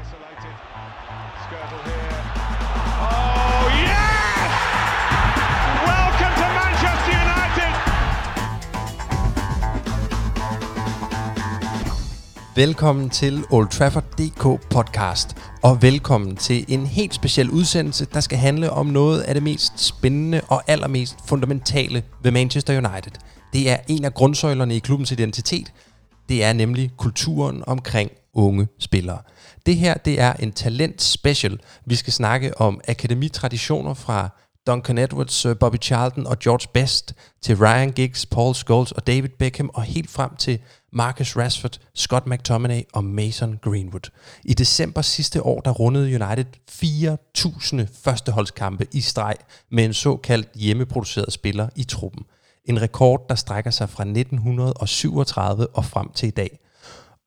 Isolated. Skirtle here. Oh, yes! Welcome to Manchester United! Velkommen til Old Trafford DK podcast, og velkommen til en helt speciel udsendelse, der skal handle om noget af det mest spændende og allermest fundamentale ved Manchester United. Det er en af grundsøjlerne i klubbens identitet. Det er nemlig kulturen omkring unge spillere. Det her, det er en talent special. Vi skal snakke om akademitraditioner fra Duncan Edwards, øh, Bobby Charlton og George Best, til Ryan Giggs, Paul Scholes og David Beckham, og helt frem til Marcus Rashford, Scott McTominay og Mason Greenwood. I december sidste år, der rundede United 4.000 førsteholdskampe i streg med en såkaldt hjemmeproduceret spiller i truppen. En rekord, der strækker sig fra 1937 og frem til i dag.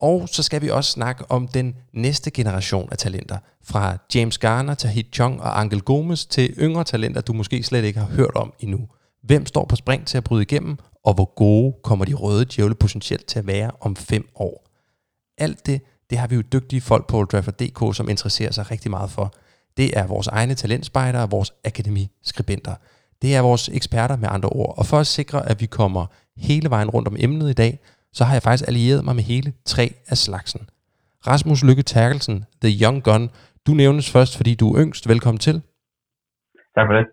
Og så skal vi også snakke om den næste generation af talenter. Fra James Garner, Tahit Chong og Angel Gomes til yngre talenter, du måske slet ikke har hørt om endnu. Hvem står på spring til at bryde igennem, og hvor gode kommer de røde djævle potentielt til at være om fem år? Alt det, det har vi jo dygtige folk på DK, som interesserer sig rigtig meget for. Det er vores egne talentspejdere og vores akademiskribenter. Det er vores eksperter med andre ord. Og for at sikre, at vi kommer hele vejen rundt om emnet i dag, så har jeg faktisk allieret mig med hele tre af slagsen. Rasmus Lykke Terkelsen, The Young Gun. Du nævnes først, fordi du er yngst. Velkommen til. Tak for det.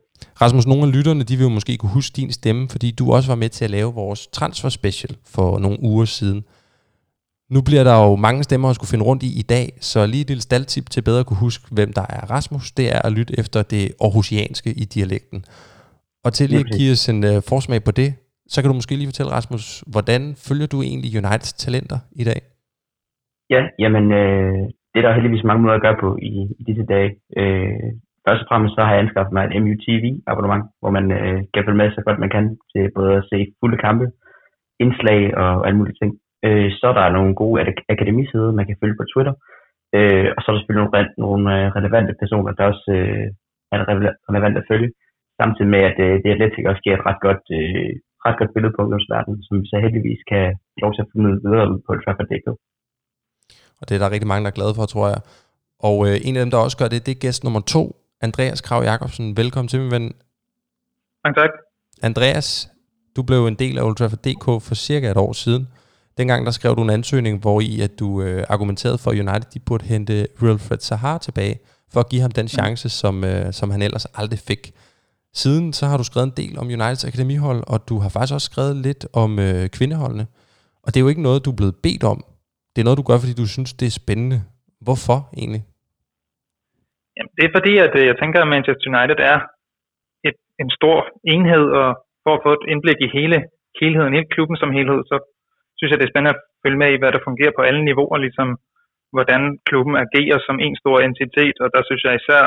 Rasmus, nogle af lytterne, de vil jo måske kunne huske din stemme, fordi du også var med til at lave vores transfer special for nogle uger siden. Nu bliver der jo mange stemmer at skulle finde rundt i i dag, så lige et lille staldtip til bedre at kunne huske, hvem der er Rasmus, det er at lytte efter det aarhusianske i dialekten. Og til lige at give os en uh, forsmag på det, så kan du måske lige fortælle, Rasmus, hvordan følger du egentlig Uniteds talenter i dag? Ja, jamen, øh, det er der heldigvis mange måder at gøre på i, i disse dage. Øh, først og fremmest så har jeg anskaffet mig et MUTV-abonnement, hvor man øh, kan følge med så godt man kan til både at se fulde kampe, indslag og alle mulige ting. Øh, så er der nogle gode akademisider, man kan følge på Twitter. Øh, og så er der selvfølgelig nogle, nogle øh, relevante personer, der også øh, er relevant at følge. Samtidig med, at øh, det Atletic også giver et ret godt øh, ret godt billede på ungdomsverdenen, som vi så heldigvis kan lov til at formidle videre ud på Trafford.dk. Og det er der rigtig mange, der er glade for, tror jeg. Og øh, en af dem, der også gør det, det er gæst nummer to, Andreas Krav Jacobsen. Velkommen til, min ven. Tak, tak. Andreas, du blev en del af Old Trafford.dk for cirka et år siden. Dengang der skrev du en ansøgning, hvor i at du øh, argumenterede for, at United de burde hente Wilfred Sahar tilbage, for at give ham den chance, som, øh, som han ellers aldrig fik. Siden så har du skrevet en del om Uniteds akademihold, og du har faktisk også skrevet lidt om øh, kvindeholdene. Og det er jo ikke noget, du er blevet bedt om. Det er noget, du gør, fordi du synes, det er spændende. Hvorfor egentlig? Jamen, det er fordi, at øh, jeg tænker, at Manchester United er et, en stor enhed, og for at få et indblik i hele helheden, hele klubben som helhed, så synes jeg, det er spændende at følge med i, hvad der fungerer på alle niveauer, ligesom hvordan klubben agerer som en stor entitet, og der synes jeg især,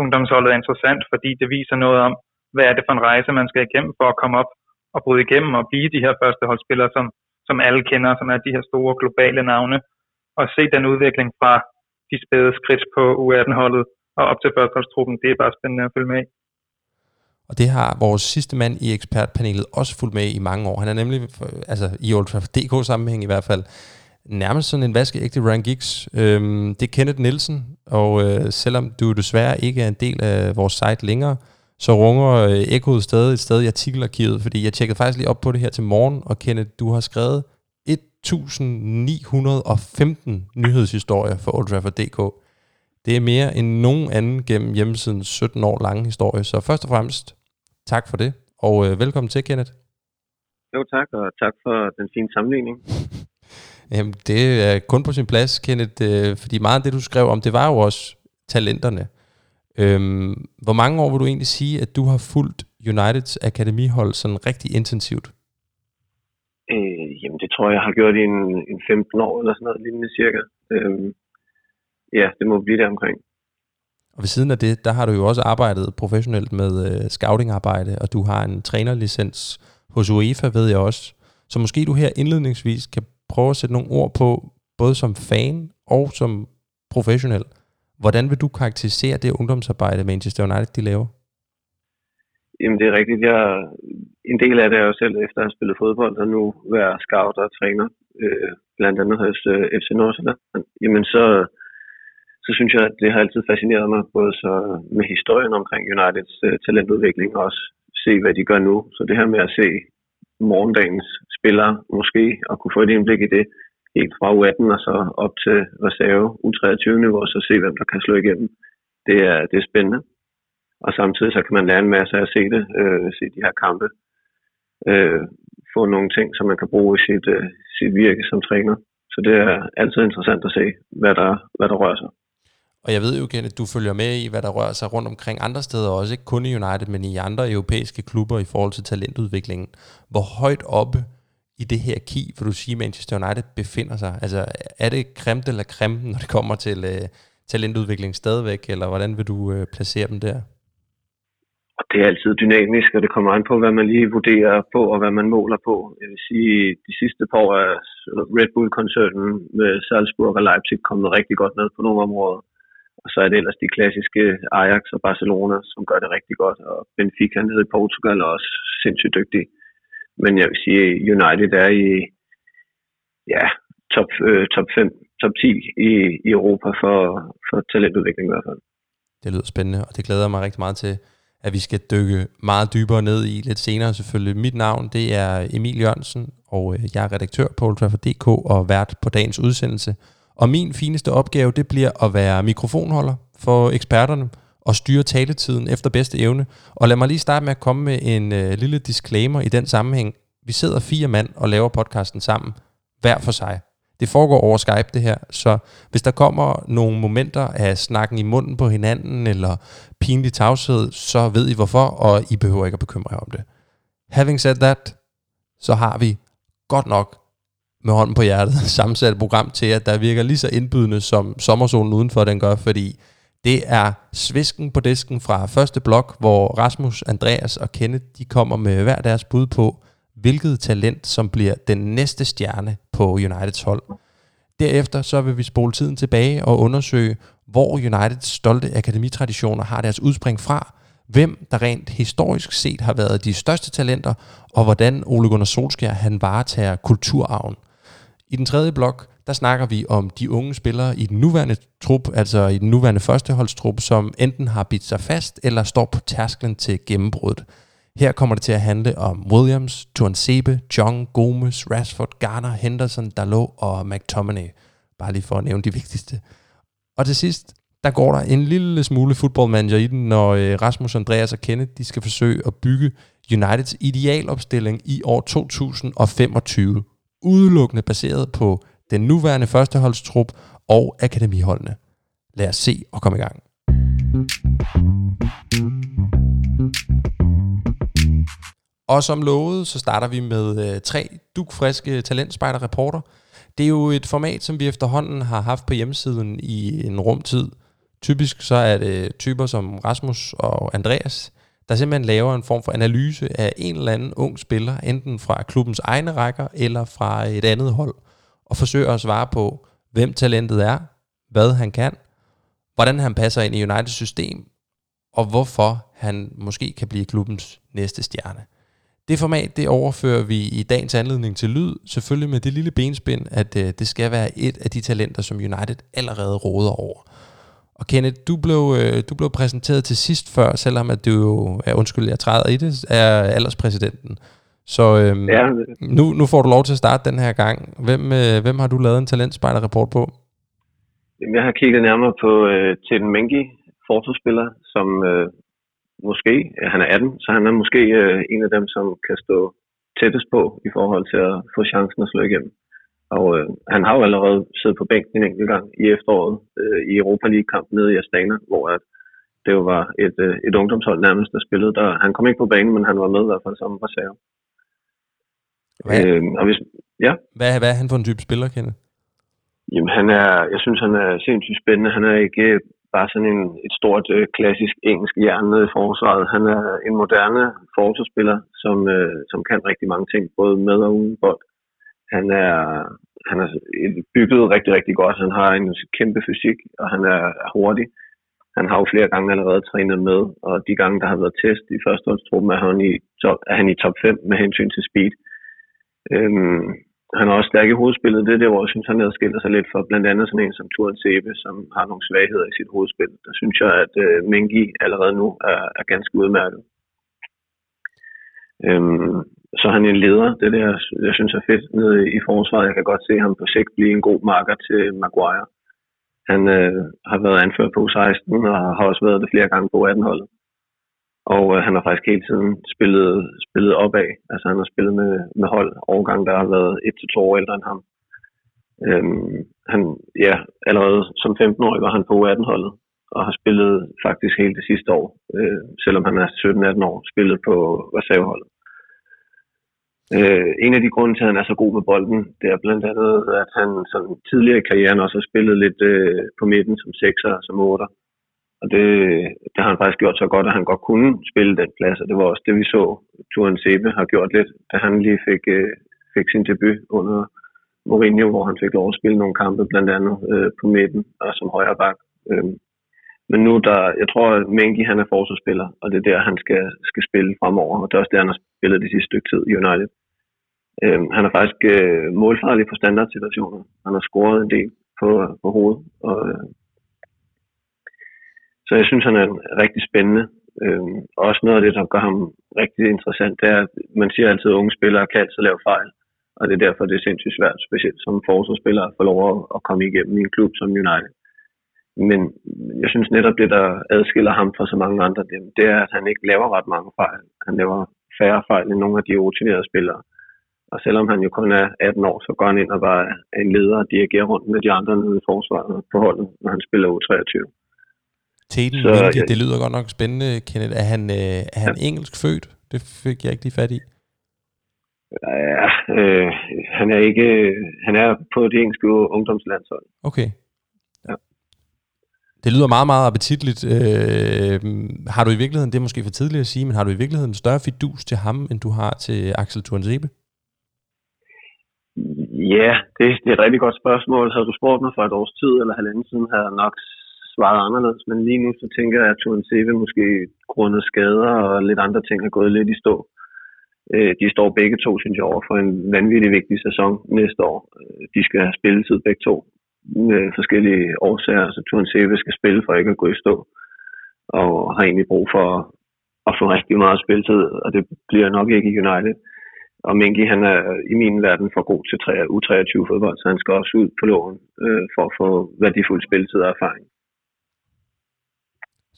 ungdomsholdet er interessant, fordi det viser noget om, hvad er det for en rejse, man skal igennem for at komme op og bryde igennem og blive de her førsteholdsspillere, som, som alle kender, som er de her store globale navne, og se den udvikling fra de spæde skridt på U18-holdet og op til førsteholdstruppen, det er bare spændende at følge med i. Og det har vores sidste mand i ekspertpanelet også fulgt med i mange år. Han er nemlig, altså i Old Trafford DK sammenhæng i hvert fald, nærmest sådan en vaskeægte Ryan Giggs. Øhm, det er Kenneth Nielsen, og øh, selvom du desværre ikke er en del af vores site længere, så runger øh, ekkoet stadig et sted i artikelarkivet, fordi jeg tjekkede faktisk lige op på det her til morgen, og Kenneth, du har skrevet 1915 nyhedshistorier for Old Trafford.dk. Det er mere end nogen anden gennem hjemmesidens 17 år lange historie, så først og fremmest tak for det, og øh, velkommen til, Kenneth. Jo tak, og tak for den fine sammenligning. Jamen, det er kun på sin plads, Kenneth, øh, fordi meget af det, du skrev om, det var jo også talenterne. Øhm, hvor mange år vil du egentlig sige, at du har fulgt Uniteds akademihold sådan rigtig intensivt? Øh, jamen, det tror jeg, jeg har gjort i en, en 15 år eller sådan noget lignende cirka. Øhm, ja, det må blive der omkring. Og ved siden af det, der har du jo også arbejdet professionelt med øh, scoutingarbejde, og du har en trænerlicens hos UEFA, ved jeg også. Så måske du her indledningsvis kan prøve at sætte nogle ord på, både som fan og som professionel. Hvordan vil du karakterisere det ungdomsarbejde, Manchester United de laver? Jamen det er rigtigt. Jeg, en del af det er jo selv efter at have spillet fodbold, og nu være scout og træner. øh, blandt andet hos øh, FC Nordsjælland, jamen så, så synes jeg, at det har altid fascineret mig, både så med historien omkring Uniteds øh, talentudvikling, og også se, hvad de gør nu. Så det her med at se morgendagens spillere måske, og kunne få et indblik i det, helt fra U18 og så op til reserve U23-niveau, så se, hvem der kan slå igennem. Det er, det er spændende. Og samtidig så kan man lære en masse af at se det, øh, se de her kampe. Øh, få nogle ting, som man kan bruge i sit, øh, sit virke som træner. Så det er altid interessant at se, hvad der, hvad der rører sig. Og jeg ved jo, at du følger med i, hvad der rører sig rundt omkring andre steder, også ikke kun i United, men i andre europæiske klubber i forhold til talentudviklingen. Hvor højt oppe i det her ki, for du siger, Manchester United befinder sig? Altså, er det kremt eller krem, når det kommer til øh, talentudvikling stadigvæk, eller hvordan vil du øh, placere dem der? Og det er altid dynamisk, og det kommer an på, hvad man lige vurderer på, og hvad man måler på. Jeg vil sige, de sidste par år er Red Bull-koncernen med Salzburg og Leipzig kommet rigtig godt ned på nogle områder. Og så er det ellers de klassiske Ajax og Barcelona, som gør det rigtig godt. Og Benfica nede i Portugal er også sindssygt dygtige. Men jeg vil sige, United er i ja, top, øh, top 5, top 10 i, i Europa for, for talentudvikling i hvert fald. Det lyder spændende, og det glæder jeg mig rigtig meget til at vi skal dykke meget dybere ned i lidt senere selvfølgelig. Mit navn det er Emil Jørgensen, og øh, jeg er redaktør på Ultrafor.dk og vært på dagens udsendelse. Og min fineste opgave det bliver at være mikrofonholder for eksperterne og styre taletiden efter bedste evne. Og lad mig lige starte med at komme med en øh, lille disclaimer i den sammenhæng. Vi sidder fire mand og laver podcasten sammen, hver for sig. Det foregår over Skype det her, så hvis der kommer nogle momenter af snakken i munden på hinanden, eller pinlig tavshed, så ved I hvorfor, og I behøver ikke at bekymre jer om det. Having said that, så har vi godt nok med hånden på hjertet sammensat program til, at der virker lige så indbydende som sommersolen udenfor den gør, fordi det er svisken på disken fra første blok, hvor Rasmus, Andreas og Kenneth, de kommer med hver deres bud på, hvilket talent, som bliver den næste stjerne på Uniteds hold. Derefter så vil vi spole tiden tilbage og undersøge, hvor Uniteds stolte akademitraditioner har deres udspring fra, hvem der rent historisk set har været de største talenter, og hvordan Ole Gunnar Solskjaer han varetager kulturarven. I den tredje blok, der snakker vi om de unge spillere i den nuværende trup, altså i den nuværende førsteholdstrup, som enten har bidt sig fast eller står på tærsklen til gennembruddet. Her kommer det til at handle om Williams, Tuansebe, John, Gomes, Rashford, Garner, Henderson, Dalot og McTominay. Bare lige for at nævne de vigtigste. Og til sidst, der går der en lille smule fodboldmanager i den, når øh, Rasmus, Andreas og Kenneth de skal forsøge at bygge Uniteds idealopstilling i år 2025. Udelukkende baseret på den nuværende førsteholdstrup og akademiholdene. Lad os se og komme i gang. Og som lovet, så starter vi med øh, tre dukfriske talentspejderreporter. Det er jo et format, som vi efterhånden har haft på hjemmesiden i en rumtid. Typisk så er det typer som Rasmus og Andreas, der simpelthen laver en form for analyse af en eller anden ung spiller, enten fra klubbens egne rækker eller fra et andet hold, og forsøger at svare på, hvem talentet er, hvad han kan, hvordan han passer ind i Uniteds system, og hvorfor han måske kan blive klubbens næste stjerne. Det format, det overfører vi i dagens anledning til lyd, selvfølgelig med det lille benspænd, at øh, det skal være et af de talenter, som United allerede råder over. Og Kenneth, du blev, øh, du blev præsenteret til sidst før, selvom at du jo, ja, undskyld, jeg træder i det, er alderspræsidenten. Så øhm, ja. nu, nu får du lov til at starte den her gang. Hvem, øh, hvem har du lavet en talentspejderreport på? Jamen, jeg har kigget nærmere på øh, Teden Mengi, fortorspiller, som øh, måske, han er 18, så han er måske øh, en af dem, som kan stå tættest på i forhold til at få chancen at slå igennem. Og øh, han har jo allerede siddet på bænken en enkelt gang i efteråret øh, i Europa League-kamp nede i Astana, hvor at det jo var et, øh, et ungdomshold nærmest, der spillede. Der, han kom ikke på banen, men han var med i hvert fald som reserve. Hvad, øh, og hvis, ja. hvad, hvad er han for en type spiller, Kenneth? Jamen, han er, jeg synes, han er sindssygt spændende. Han er ikke bare sådan en, et stort øh, klassisk engelsk hjerne i forsvaret. Han er en moderne forsvarsspiller, som, øh, som kan rigtig mange ting, både med og uden bold. Han er, han er bygget rigtig, rigtig godt. Han har en kæmpe fysik, og han er hurtig. Han har jo flere gange allerede trænet med, og de gange, der har været test i førsteholdstruppen, er han i top, er han i top 5 med hensyn til speed. Øhm, han er også stærk i hovedspillet. Det er der, hvor jeg synes, han adskiller sig lidt for blandt andet sådan en som Turen Sebe, som har nogle svagheder i sit hovedspil. Der synes jeg, at øh, Mengi allerede nu er, er ganske udmærket. Øhm, så er han en leder. Det der, jeg, jeg synes er fedt nede i forsvaret. Jeg kan godt se ham på sigt blive en god marker til Maguire. Han øh, har været anført på 16 og har også været det flere gange på 18-holdet. Og øh, han har faktisk hele tiden spillet, spillet opad. Altså han har spillet med, med hold overgang, der har været 1-2 år ældre end ham. Øhm, han, ja, allerede som 15-årig var han på 18-holdet og har spillet faktisk hele det sidste år, øh, selvom han er 17-18 år, spillet på reserveholdet. Øh, en af de grunde til, at han er så god med bolden, det er blandt andet, at han sådan tidligere i karrieren også har spillet lidt øh, på midten som 6'er som 8'er. Og det, det har han faktisk gjort så godt, at han godt kunne spille den plads, og det var også det, vi så, Turen Sebe har gjort lidt, da han lige fik, øh, fik sin debut under Mourinho, hvor han fik lov at spille nogle kampe, blandt andet øh, på midten og som højre bak. Øh, men nu, der, jeg tror, at Mengi han er forsvarsspiller, og det er der, han skal, skal spille fremover, og det er også der, han har spillet de sidste stykke tid i United. Øh, han er faktisk øh, målfarlig på standardsituationer. Han har scoret en del på, på hovedet, og øh, så jeg synes, han er rigtig spændende. Øhm, også noget af det, der gør ham rigtig interessant, det er, at man siger altid, at unge spillere kan altid lave fejl. Og det er derfor, det er sindssygt svært, specielt som forsvarsspiller, at få lov at komme igennem i en klub som United. Men jeg synes netop, det der adskiller ham fra så mange andre, det er, at han ikke laver ret mange fejl. Han laver færre fejl end nogle af de rutinerede spillere. Og selvom han jo kun er 18 år, så går han ind og bare er en leder og dirigerer rundt med de andre nede i forsvaret på holdet, når han spiller U23. Teten så, Mindy, ja. det lyder godt nok spændende, Kenneth. Er han, øh, er han ja. engelsk født? Det fik jeg ikke lige fat i. Ja, øh, han er ikke, han er på det engelske ungdomslandshold. Okay. Ja. Det lyder meget, meget appetitligt. Øh, har du i virkeligheden, det er måske for tidligt at sige, men har du i virkeligheden større fidus til ham, end du har til Axel Tuanzebe? Ja, det, det er et rigtig godt spørgsmål. Havde du spurgt mig for et års tid eller halvanden siden, havde jeg nok svaret anderledes, men lige nu så tænker jeg, at Turen Seve måske grundet skader og lidt andre ting er gået lidt i stå. Øh, de står begge to, synes jeg, over for en vanvittig vigtig sæson næste år. Øh, de skal have spilletid begge to med forskellige årsager, altså, så Turen Seve skal spille for ikke at gå i stå, og har egentlig brug for at få rigtig meget spilletid, og det bliver nok ikke i United. Og Minky, han er i min verden for god til U23 fodbold, så han skal også ud på lån øh, for at få værdifuld spilletid og erfaring.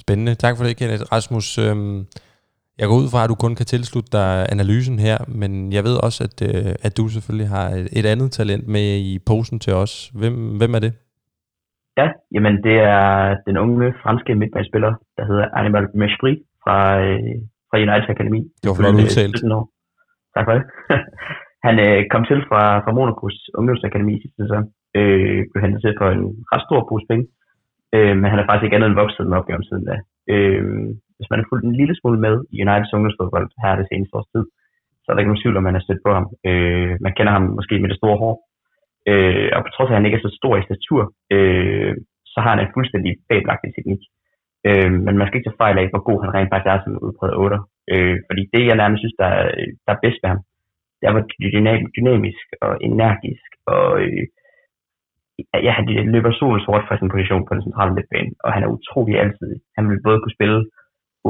Spændende. Tak for det, Kenneth. Rasmus, øhm, jeg går ud fra, at du kun kan tilslutte dig analysen her, men jeg ved også, at, øh, at du selvfølgelig har et, et andet talent med i posen til os. Hvem, hvem er det? Ja, jamen det er den unge franske midtbanespiller, der hedder Animal Mesprit fra, øh, fra United Academy. Det var flot udtalt. Tak for det. han øh, kom til fra, fra Monacos ungdomsakademi sidste sæson. Øh, blev hentet til for en ret stor pose penge. Øh, men han er faktisk ikke andet end vokset med opgaven siden da. Øh, hvis man har fulgt en lille smule med i Uniteds ungdomsfodbold her det seneste års tid, så er der ikke nogen tvivl om, man har stødt på ham. Øh, man kender ham måske med det store hår. Øh, og på trods af, at han ikke er så stor i statur, øh, så har han en fuldstændig fabelagtig teknik. Øh, men man skal ikke tage fejl af, hvor god han rent faktisk er som udpræget 8. Øh, fordi det, jeg nærmest synes, der er, der er bedst ved ham, det er, hvor dynamisk og energisk og øh, ja, han løber solen sort fra sin position på den centrale midtbane, og han er utrolig altid. Han vil både kunne spille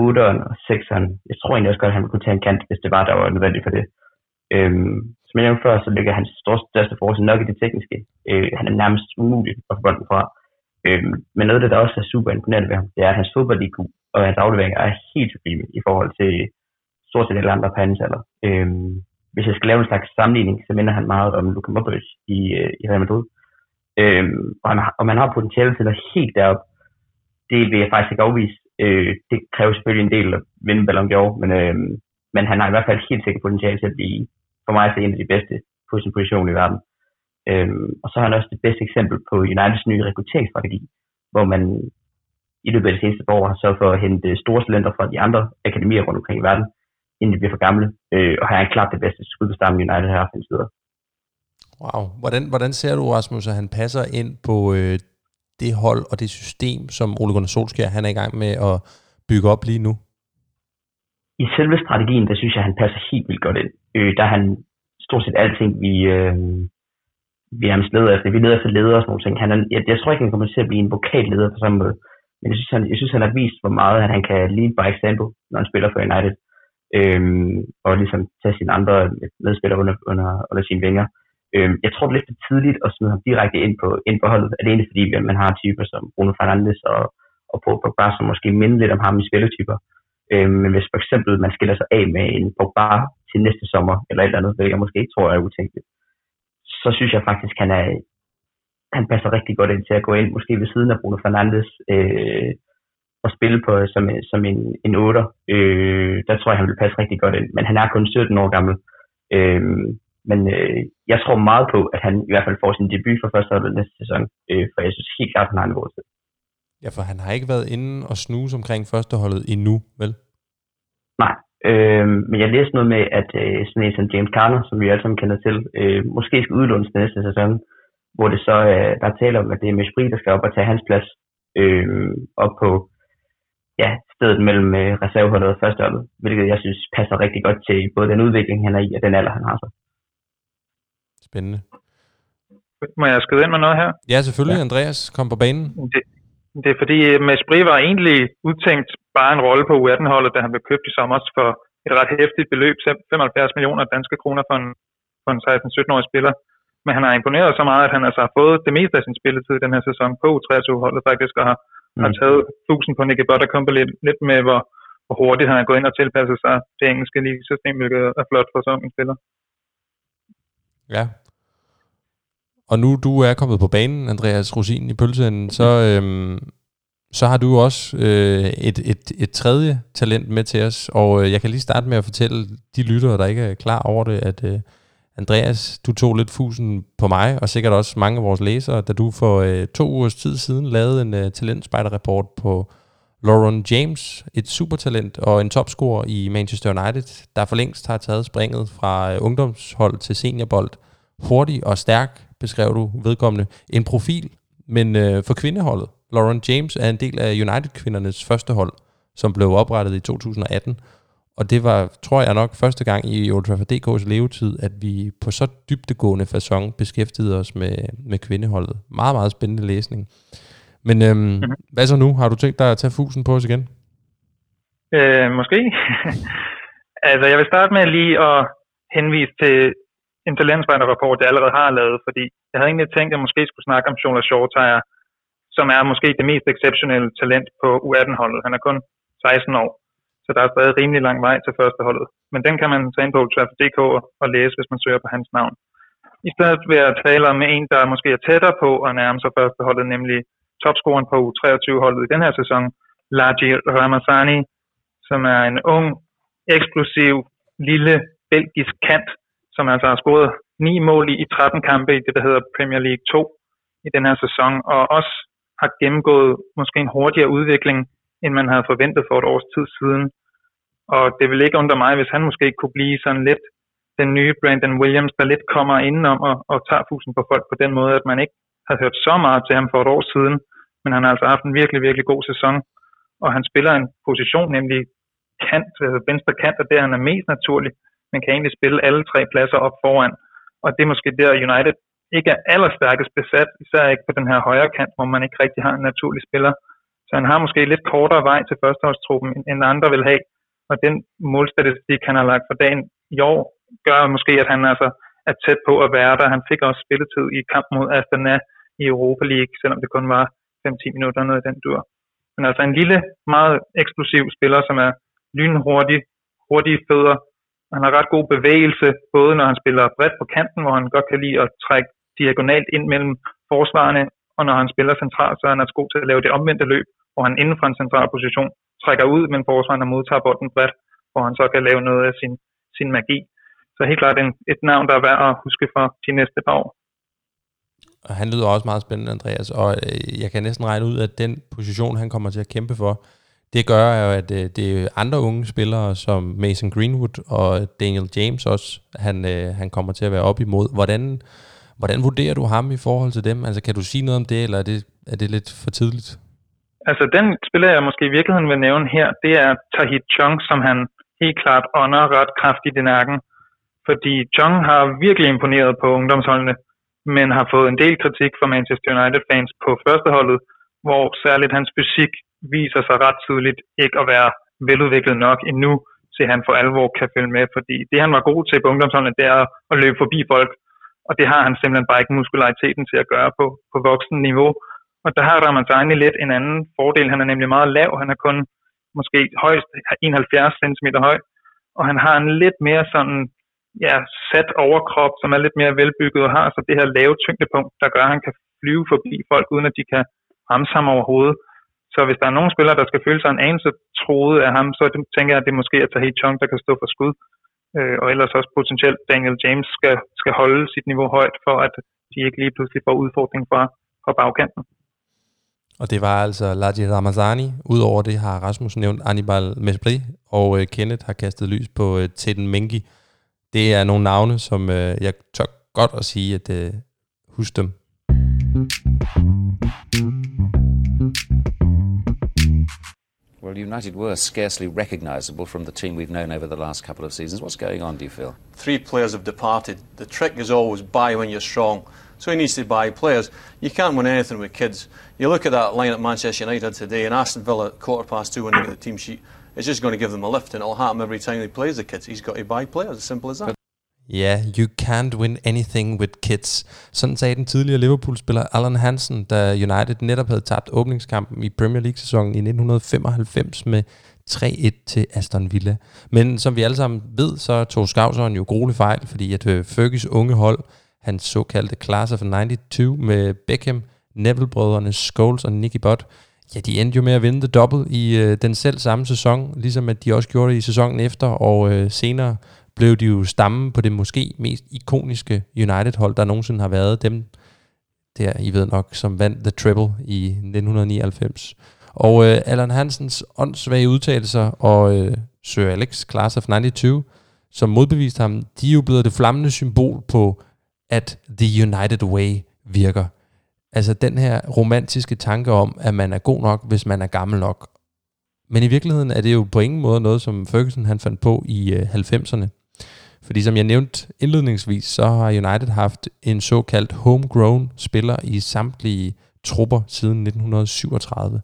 8'eren og 6'eren. Jeg tror egentlig også godt, at han ville kunne tage en kant, hvis det var, der var nødvendigt for det. Øhm, som jeg nævnte før, så ligger hans største forskel nok i det tekniske. Øh, han er nærmest umulig at få bolden fra. Øhm, men noget af det, der også er super imponerende ved ham, det er, at hans fodbold og hans afleveringer er helt sublime i forhold til stort set alle andre på hans alder. Øhm, hvis jeg skal lave en slags sammenligning, så minder han meget om Luka Modric i, øh, i Real Madrid. Øh, og, han, og man har potentiale til at helt derop. Det vil jeg faktisk ikke afvise. Øh, det kræver selvfølgelig en del at vinde Ballon d'Or, men, øh, men han har i hvert fald helt sikkert potentiale til at blive, for mig, en af de bedste på sin position i verden. Øh, og så har han også det bedste eksempel på Uniteds nye rekrutteringsstrategi, hvor man i løbet af de seneste år har sørget for at hente store talenter fra de andre akademier rundt omkring i verden, inden de bliver for gamle. Øh, og han en klart det bedste skud på stammen United har haft videre. Wow. Hvordan, hvordan ser du, Rasmus, at han passer ind på øh, det hold og det system, som Ole Gunnar Solskjaer han er i gang med at bygge op lige nu? I selve strategien, der synes jeg, han passer helt vildt godt ind. Øh, der er han stort set alting, vi, øh, vi er leder efter. Vi leder efter ledere og sådan nogle ting. Han er, jeg, jeg tror ikke, han kommer til at blive en vokalleder på samme måde. Men jeg synes, han, jeg synes, han har vist, hvor meget at han kan lead by example, når han spiller for United. Øhm, og ligesom tage sine andre medspillere under, under, under sine vinger. Øh, jeg tror, det er lidt for tidligt at smide ham direkte ind på, ind på holdet, alene fordi man har typer som Bruno Fernandes og, og Paul Pogba, som måske minder lidt om ham i spilletyper. Øh, men hvis for eksempel man skiller sig af med en Pogba til næste sommer, eller et eller andet, hvilket jeg måske ikke tror er utænkeligt, så synes jeg faktisk, han er, han passer rigtig godt ind til at gå ind, måske ved siden af Bruno Fernandes, øh, og spille på øh, som, som en, en 8'er. Øh, der tror jeg, han vil passe rigtig godt ind. Men han er kun 17 år gammel. Øh, men øh, jeg tror meget på, at han i hvert fald får sin debut for første år næste sæson. Øh, for jeg synes helt klart, at han har niveau til. Ja, for han har ikke været inde og snuse omkring førsteholdet endnu, vel? Nej, øh, men jeg læste noget med, at øh, sådan en som James Carter, som vi alle sammen kender til, øh, måske skal udlånes næste sæson, hvor det så øh, der er tale om, at det er Mesprit, der skal op og tage hans plads øh, op på ja, stedet mellem øh, reserveholdet og førsteholdet, hvilket jeg synes passer rigtig godt til både den udvikling, han er i, og den alder, han har så. Spændende. Må jeg skrive ind med noget her? Ja, selvfølgelig. Ja. Andreas, kom på banen. Det, det er fordi, øh, Maspri var egentlig udtænkt bare en rolle på U18-holdet, da han blev købt i sommer for et ret hæftigt beløb, 75 millioner danske kroner for en, for en 16-17-årig spiller. Men han har imponeret så meget, at han altså har fået det meste af sin spilletid i den her sæson på U23-holdet faktisk, og har, mm. har taget tusind på Nicky Buttercombe lidt, lidt med, hvor, hvor hurtigt han er gået ind og tilpasset sig det engelske ligesystem, hvilket er flot for sådan en spiller. Ja. Og nu du er kommet på banen, Andreas Rosin i pølseenden, så, øhm, så har du også øh, et, et, et tredje talent med til os, og øh, jeg kan lige starte med at fortælle de lyttere, der ikke er klar over det, at øh, Andreas, du tog lidt fusen på mig, og sikkert også mange af vores læsere, da du for øh, to ugers tid siden lavede en øh, talentspejderrapport på Lauren James, et supertalent og en topscorer i Manchester United, der for længst har taget springet fra øh, ungdomshold til seniorbold. Hurtig og stærk, beskrev du vedkommende. En profil, men øh, for kvindeholdet. Lauren James er en del af United-kvindernes første hold, som blev oprettet i 2018, og det var, tror jeg nok, første gang i Old Trafford DK's levetid, at vi på så dybtegående façon beskæftigede os med, med kvindeholdet. Meget, meget spændende læsning. Men øhm, mm-hmm. hvad så nu? Har du tænkt dig at tage fusen på os igen? Øh, måske. altså, jeg vil starte med lige at henvise til en talentspejderrapport, jeg allerede har lavet, fordi jeg havde egentlig tænkt, at jeg måske skulle snakke om Jonas Shortire, som er måske det mest exceptionelle talent på U18-holdet. Han er kun 16 år. Så der er stadig rimelig lang vej til førsteholdet. Men den kan man tage ind på Trafford.dk og læse, hvis man søger på hans navn. I stedet vil jeg tale om en, der måske er tættere på at nærme sig førsteholdet, nemlig topscoren på U23-holdet i den her sæson, Laji Ramazani, som er en ung, eksplosiv, lille belgisk kant, som altså har scoret ni mål i 13 kampe i det, der hedder Premier League 2 i den her sæson, og også har gennemgået måske en hurtigere udvikling end man havde forventet for et års tid siden. Og det vil ikke undre mig, hvis han måske kunne blive sådan lidt den nye Brandon Williams, der lidt kommer indenom og, og tager fusen på folk på den måde, at man ikke har hørt så meget til ham for et år siden, men han har altså haft en virkelig, virkelig god sæson, og han spiller en position, nemlig kant, altså venstre kant, og der er han er mest naturlig, men kan egentlig spille alle tre pladser op foran. Og det er måske der, United ikke er allerstærkest besat, især ikke på den her højre kant, hvor man ikke rigtig har en naturlig spiller. Så han har måske lidt kortere vej til førsteholdstruppen, end andre vil have. Og den målstatistik, han har lagt for dagen i år, gør måske, at han altså er tæt på at være der. Han fik også spilletid i kamp mod Astana i Europa League, selvom det kun var 5-10 minutter noget i den dur. Men altså en lille, meget eksplosiv spiller, som er lynhurtig, hurtige fødder. Han har ret god bevægelse, både når han spiller bredt på kanten, hvor han godt kan lide at trække diagonalt ind mellem forsvarerne, og når han spiller centralt, så er han altså god til at lave det omvendte løb, hvor han inden for en central position trækker ud, men forsvarerne modtager bolden bredt, hvor han så kan lave noget af sin, sin magi. Så helt klart en, et navn, der er værd at huske for de næste par år. Og han lyder også meget spændende, Andreas, og øh, jeg kan næsten regne ud, at den position, han kommer til at kæmpe for, det gør jo, at øh, det er andre unge spillere, som Mason Greenwood og Daniel James også, han, øh, han kommer til at være op imod. Hvordan, hvordan vurderer du ham i forhold til dem? Altså, kan du sige noget om det, eller er det, er det lidt for tidligt? Altså den spiller, jeg måske i virkeligheden vil nævne her, det er Tahit Chong, som han helt klart ånder ret kraftigt i nakken. Fordi Chung har virkelig imponeret på ungdomsholdene, men har fået en del kritik fra Manchester United-fans på førsteholdet, hvor særligt hans fysik viser sig ret tydeligt ikke at være veludviklet nok endnu, til han for alvor kan følge med, fordi det han var god til på ungdomsholdene, det er at løbe forbi folk, og det har han simpelthen bare ikke muskulariteten til at gøre på, på voksen niveau. Og der har Ramazani lidt en anden fordel. Han er nemlig meget lav. Han er kun måske højst 71 cm høj. Og han har en lidt mere sådan, ja, sat overkrop, som er lidt mere velbygget og har så det her lave tyngdepunkt, der gør, at han kan flyve forbi folk, uden at de kan ramme ham overhovedet. Så hvis der er nogen spillere, der skal føle sig en anelse troet af ham, så tænker jeg, at det måske at Tahit Chong, der kan stå for skud. Øh, og ellers også potentielt Daniel James skal, skal holde sit niveau højt, for at de ikke lige pludselig får udfordring fra, fra bagkanten. Og det var altså Laji Ramazani. Udover det har Rasmus nævnt Anibal Mesbri, og øh, Kenneth har kastet lys på øh, uh, Teden Mengi. Det er nogle navne, som øh, jeg tør godt at sige, at uh, husk dem. Well, United were scarcely recognisable from the team we've known over the last couple of seasons. What's going on, do you feel? Three players have departed. The trick is always buy when you're strong. So he needs to buy players. You can't win anything with kids. You look at that line at Manchester United today, and Aston Villa quarter past two when they get the team sheet, it's just going to give them a lift, and it'll happen every time he plays the kids. He's got to buy players, as simple as that. Ja, yeah, you can't win anything with kids. Sådan sagde den tidligere Liverpool-spiller Alan Hansen, da United netop havde tabt åbningskampen i Premier League-sæsonen i 1995 med 3-1 til Aston Villa. Men som vi alle sammen ved, så tog Skavseren jo grole fejl, fordi at øh, Fergus unge hold, hans såkaldte Class of 92 med Beckham, Neville-brødrene Scholes og Nicky Butt, ja, de endte jo med at vinde det dobbelt i øh, den selv samme sæson, ligesom at de også gjorde det i sæsonen efter, og øh, senere blev de jo stamme på det måske mest ikoniske United-hold, der nogensinde har været. Dem der, I ved nok, som vandt The Treble i 1999. Og øh, Allan Hansens åndssvage udtalelser og øh, Sir Alex Class of 92, som modbeviste ham, de er jo blevet det flammende symbol på, at The United Way virker. Altså den her romantiske tanke om, at man er god nok, hvis man er gammel nok. Men i virkeligheden er det jo på ingen måde noget, som Ferguson han fandt på i øh, 90'erne. Fordi som jeg nævnte indledningsvis, så har United haft en såkaldt homegrown spiller i samtlige trupper siden 1937.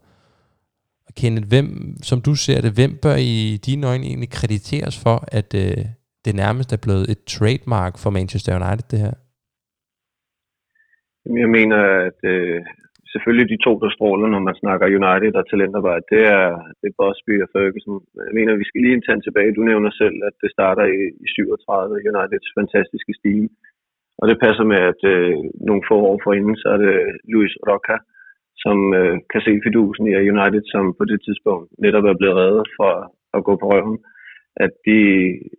Og Kenneth, hvem, som du ser det, hvem bør i dine øjne egentlig krediteres for, at øh, det nærmest er blevet et trademark for Manchester United, det her? Jeg mener, at øh, selvfølgelig de to, der stråler, når man snakker United og talentarbejde, det er, det er Bosby og Ferguson. Jeg mener, vi skal lige en tand tilbage. Du nævner selv, at det starter i, i 37, Uniteds fantastiske stil. Og det passer med, at øh, nogle få år forinden, så er det Luis Roca, som øh, kan se fidusen i United, som på det tidspunkt netop er blevet reddet for at gå på røven. At de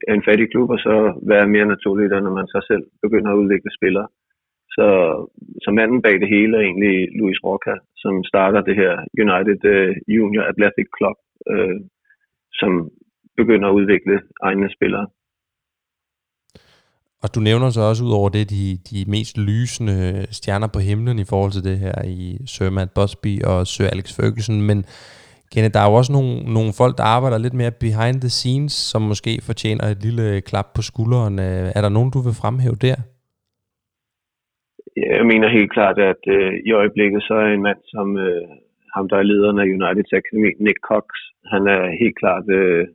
er en fattig klub, og så være mere naturligt, når man så selv begynder at udvikle spillere. Så, så manden bag det hele er egentlig Luis Roca, som starter det her United uh, Junior Athletic Club, uh, som begynder at udvikle egne spillere. Og du nævner så også ud over det de, de mest lysende stjerner på himlen i forhold til det her i Sir Matt Busby og Sir Alex Ferguson, men Kenneth, der er jo også nogle, nogle folk, der arbejder lidt mere behind the scenes, som måske fortjener et lille klap på skulderen. Øh, er der nogen, du vil fremhæve der? Jeg mener helt klart, at øh, i øjeblikket så er en mand som øh, ham, der er lederen af Uniteds Akademi, Nick Cox, han er helt klart øh,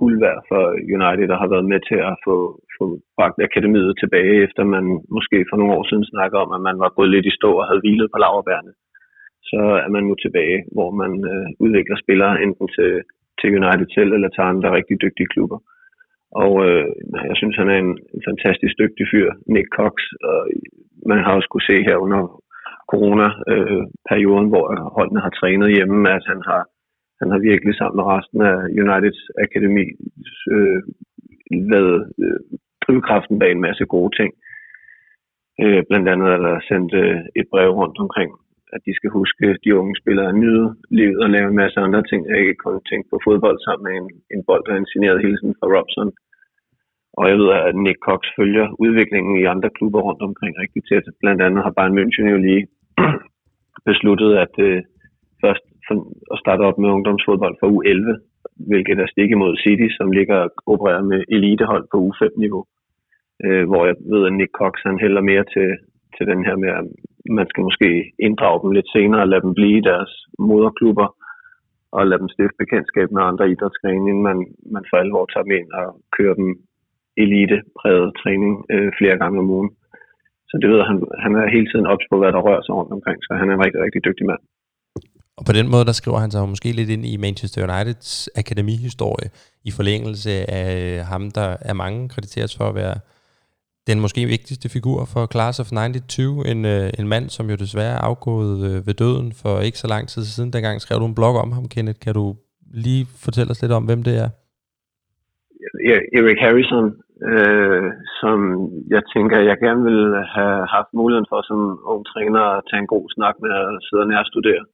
guld værd for United, der har været med til at få, få bragt akademiet tilbage, efter man måske for nogle år siden snakker om, at man var gået lidt i stå og havde hvilet på laverbærene. Så er man nu tilbage, hvor man øh, udvikler spillere enten til, til United selv eller til andre rigtig dygtige klubber. Og øh, jeg synes, han er en, en fantastisk dygtig fyr, Nick Cox. Og man har også kunne se her under corona-perioden, hvor holdene har trænet hjemme, at han har, han har virkelig sammen med resten af Uniteds Akademi øh, været øh, drivkraften bag en masse gode ting. Øh, blandt andet er der sendt øh, et brev rundt omkring, at de skal huske de unge spillere at nyde livet og lave en masse andre ting. og ikke kun tænke på fodbold sammen med en, en bold, der er en signeret hilsen fra Robson. Og jeg ved, at Nick Cox følger udviklingen i andre klubber rundt omkring rigtig tæt. Blandt andet har Bayern München jo lige besluttet at øh, først at starte op med ungdomsfodbold for U11, hvilket er stik imod City, som ligger og opererer med elitehold på U5-niveau. øh, hvor jeg ved, at Nick Cox han hælder mere til, til den her med, at man skal måske inddrage dem lidt senere og lade dem blive i deres moderklubber og lade dem stifte bekendtskab med andre idrætsgrene, inden man, man for alvor tager dem ind og kører dem elite-præget træning øh, flere gange om ugen. Så det ved han, han er hele tiden ops på, hvad der rører sig rundt omkring, så han er en rigtig, rigtig dygtig mand. Og på den måde, der skriver han sig måske lidt ind i Manchester Uniteds akademihistorie, i forlængelse af ham, der er mange krediteres for at være den måske vigtigste figur for Class of 92, en, øh, en mand, som jo desværre er afgået øh, ved døden for ikke så lang tid siden. Dengang skrev du en blog om ham, Kenneth. Kan du lige fortælle os lidt om, hvem det er? Erik Harrison, øh, som jeg tænker, jeg gerne ville have haft muligheden for som ung træner at tage en god snak med at sidde og nærstudere.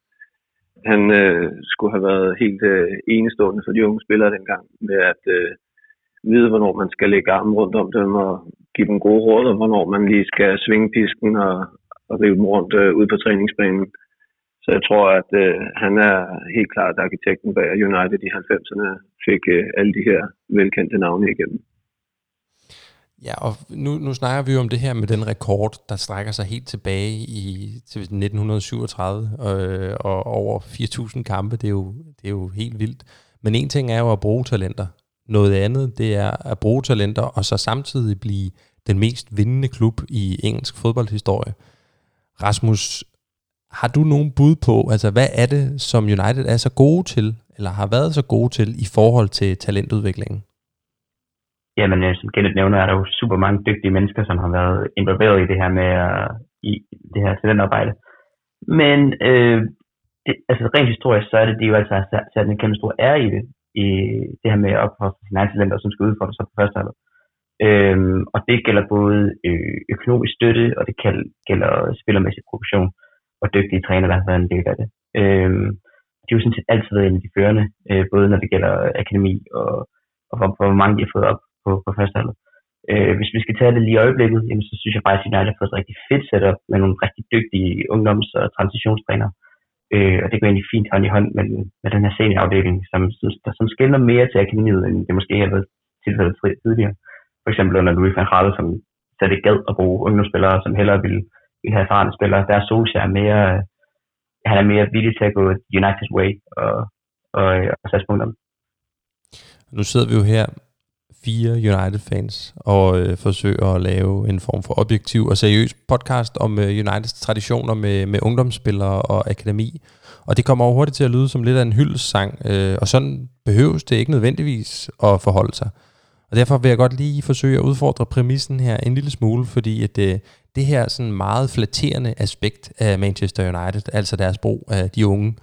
Han øh, skulle have været helt øh, enestående for de unge spillere dengang med at øh, vide, hvornår man skal lægge armen rundt om dem og give dem gode råd, og hvornår man lige skal svinge pisken og, og rive dem rundt øh, ud på træningsbanen. Så jeg tror, at øh, han er helt klart arkitekten bag United i 90'erne fik øh, alle de her velkendte navne igennem. Ja, og nu, nu snakker vi jo om det her med den rekord, der strækker sig helt tilbage i til 1937 og, øh, og over 4.000 kampe. Det er, jo, det er jo helt vildt. Men en ting er jo at bruge talenter. Noget andet, det er at bruge talenter, og så samtidig blive den mest vindende klub i engelsk fodboldhistorie. Rasmus, har du nogen bud på, altså hvad er det, som United er så gode til, eller har været så gode til i forhold til talentudviklingen? Jamen, øh, som Kenneth nævner, er der jo super mange dygtige mennesker, som har været involveret i det her med uh, i det her talentarbejde. Men øh, det, altså rent historisk, så er det, de jo altså har sat en kæmpe stor ære i det, i det her med at opføre sine egne talenter, som skal udfordre sig på første halvår. Øhm, og det gælder både øh, økonomisk støtte, og det gælder spillermæssig produktion, og dygtige træner, der har været en del af det. Øhm, de har jo sådan set altid været en af de førende, øh, både når det gælder akademi, og, og hvor, hvor mange de har fået op på, på førsteholdet. Øh, hvis vi skal tage det lige i øjeblikket, jamen, så synes jeg faktisk, at United har fået et rigtig fedt setup med nogle rigtig dygtige ungdoms- og transitionstrænere. Øh, og det går egentlig fint hånd i hånd med, med den her seniorafdeling, som, der, som skiller mere til akademiet, end det måske har været tilfældet tidligere. For eksempel under Louis van Gaal, som slet ikke gad at bruge ungdomsspillere, som hellere ville, ville have erfarne spillere. Der er Solskjaer mere, han er mere villig til at gå United's way og, og, og satse på dem. Nu sidder vi jo her fire United-fans og øh, forsøger at lave en form for objektiv og seriøs podcast om øh, Uniteds traditioner med, med ungdomsspillere og akademi. Og det kommer over hurtigt til at lyde som lidt af en hyldssang, øh, og sådan behøves det ikke nødvendigvis at forholde sig. Og derfor vil jeg godt lige forsøge at udfordre præmissen her en lille smule, fordi at øh, det her sådan meget flatterende aspekt af Manchester United, altså deres brug af de unge,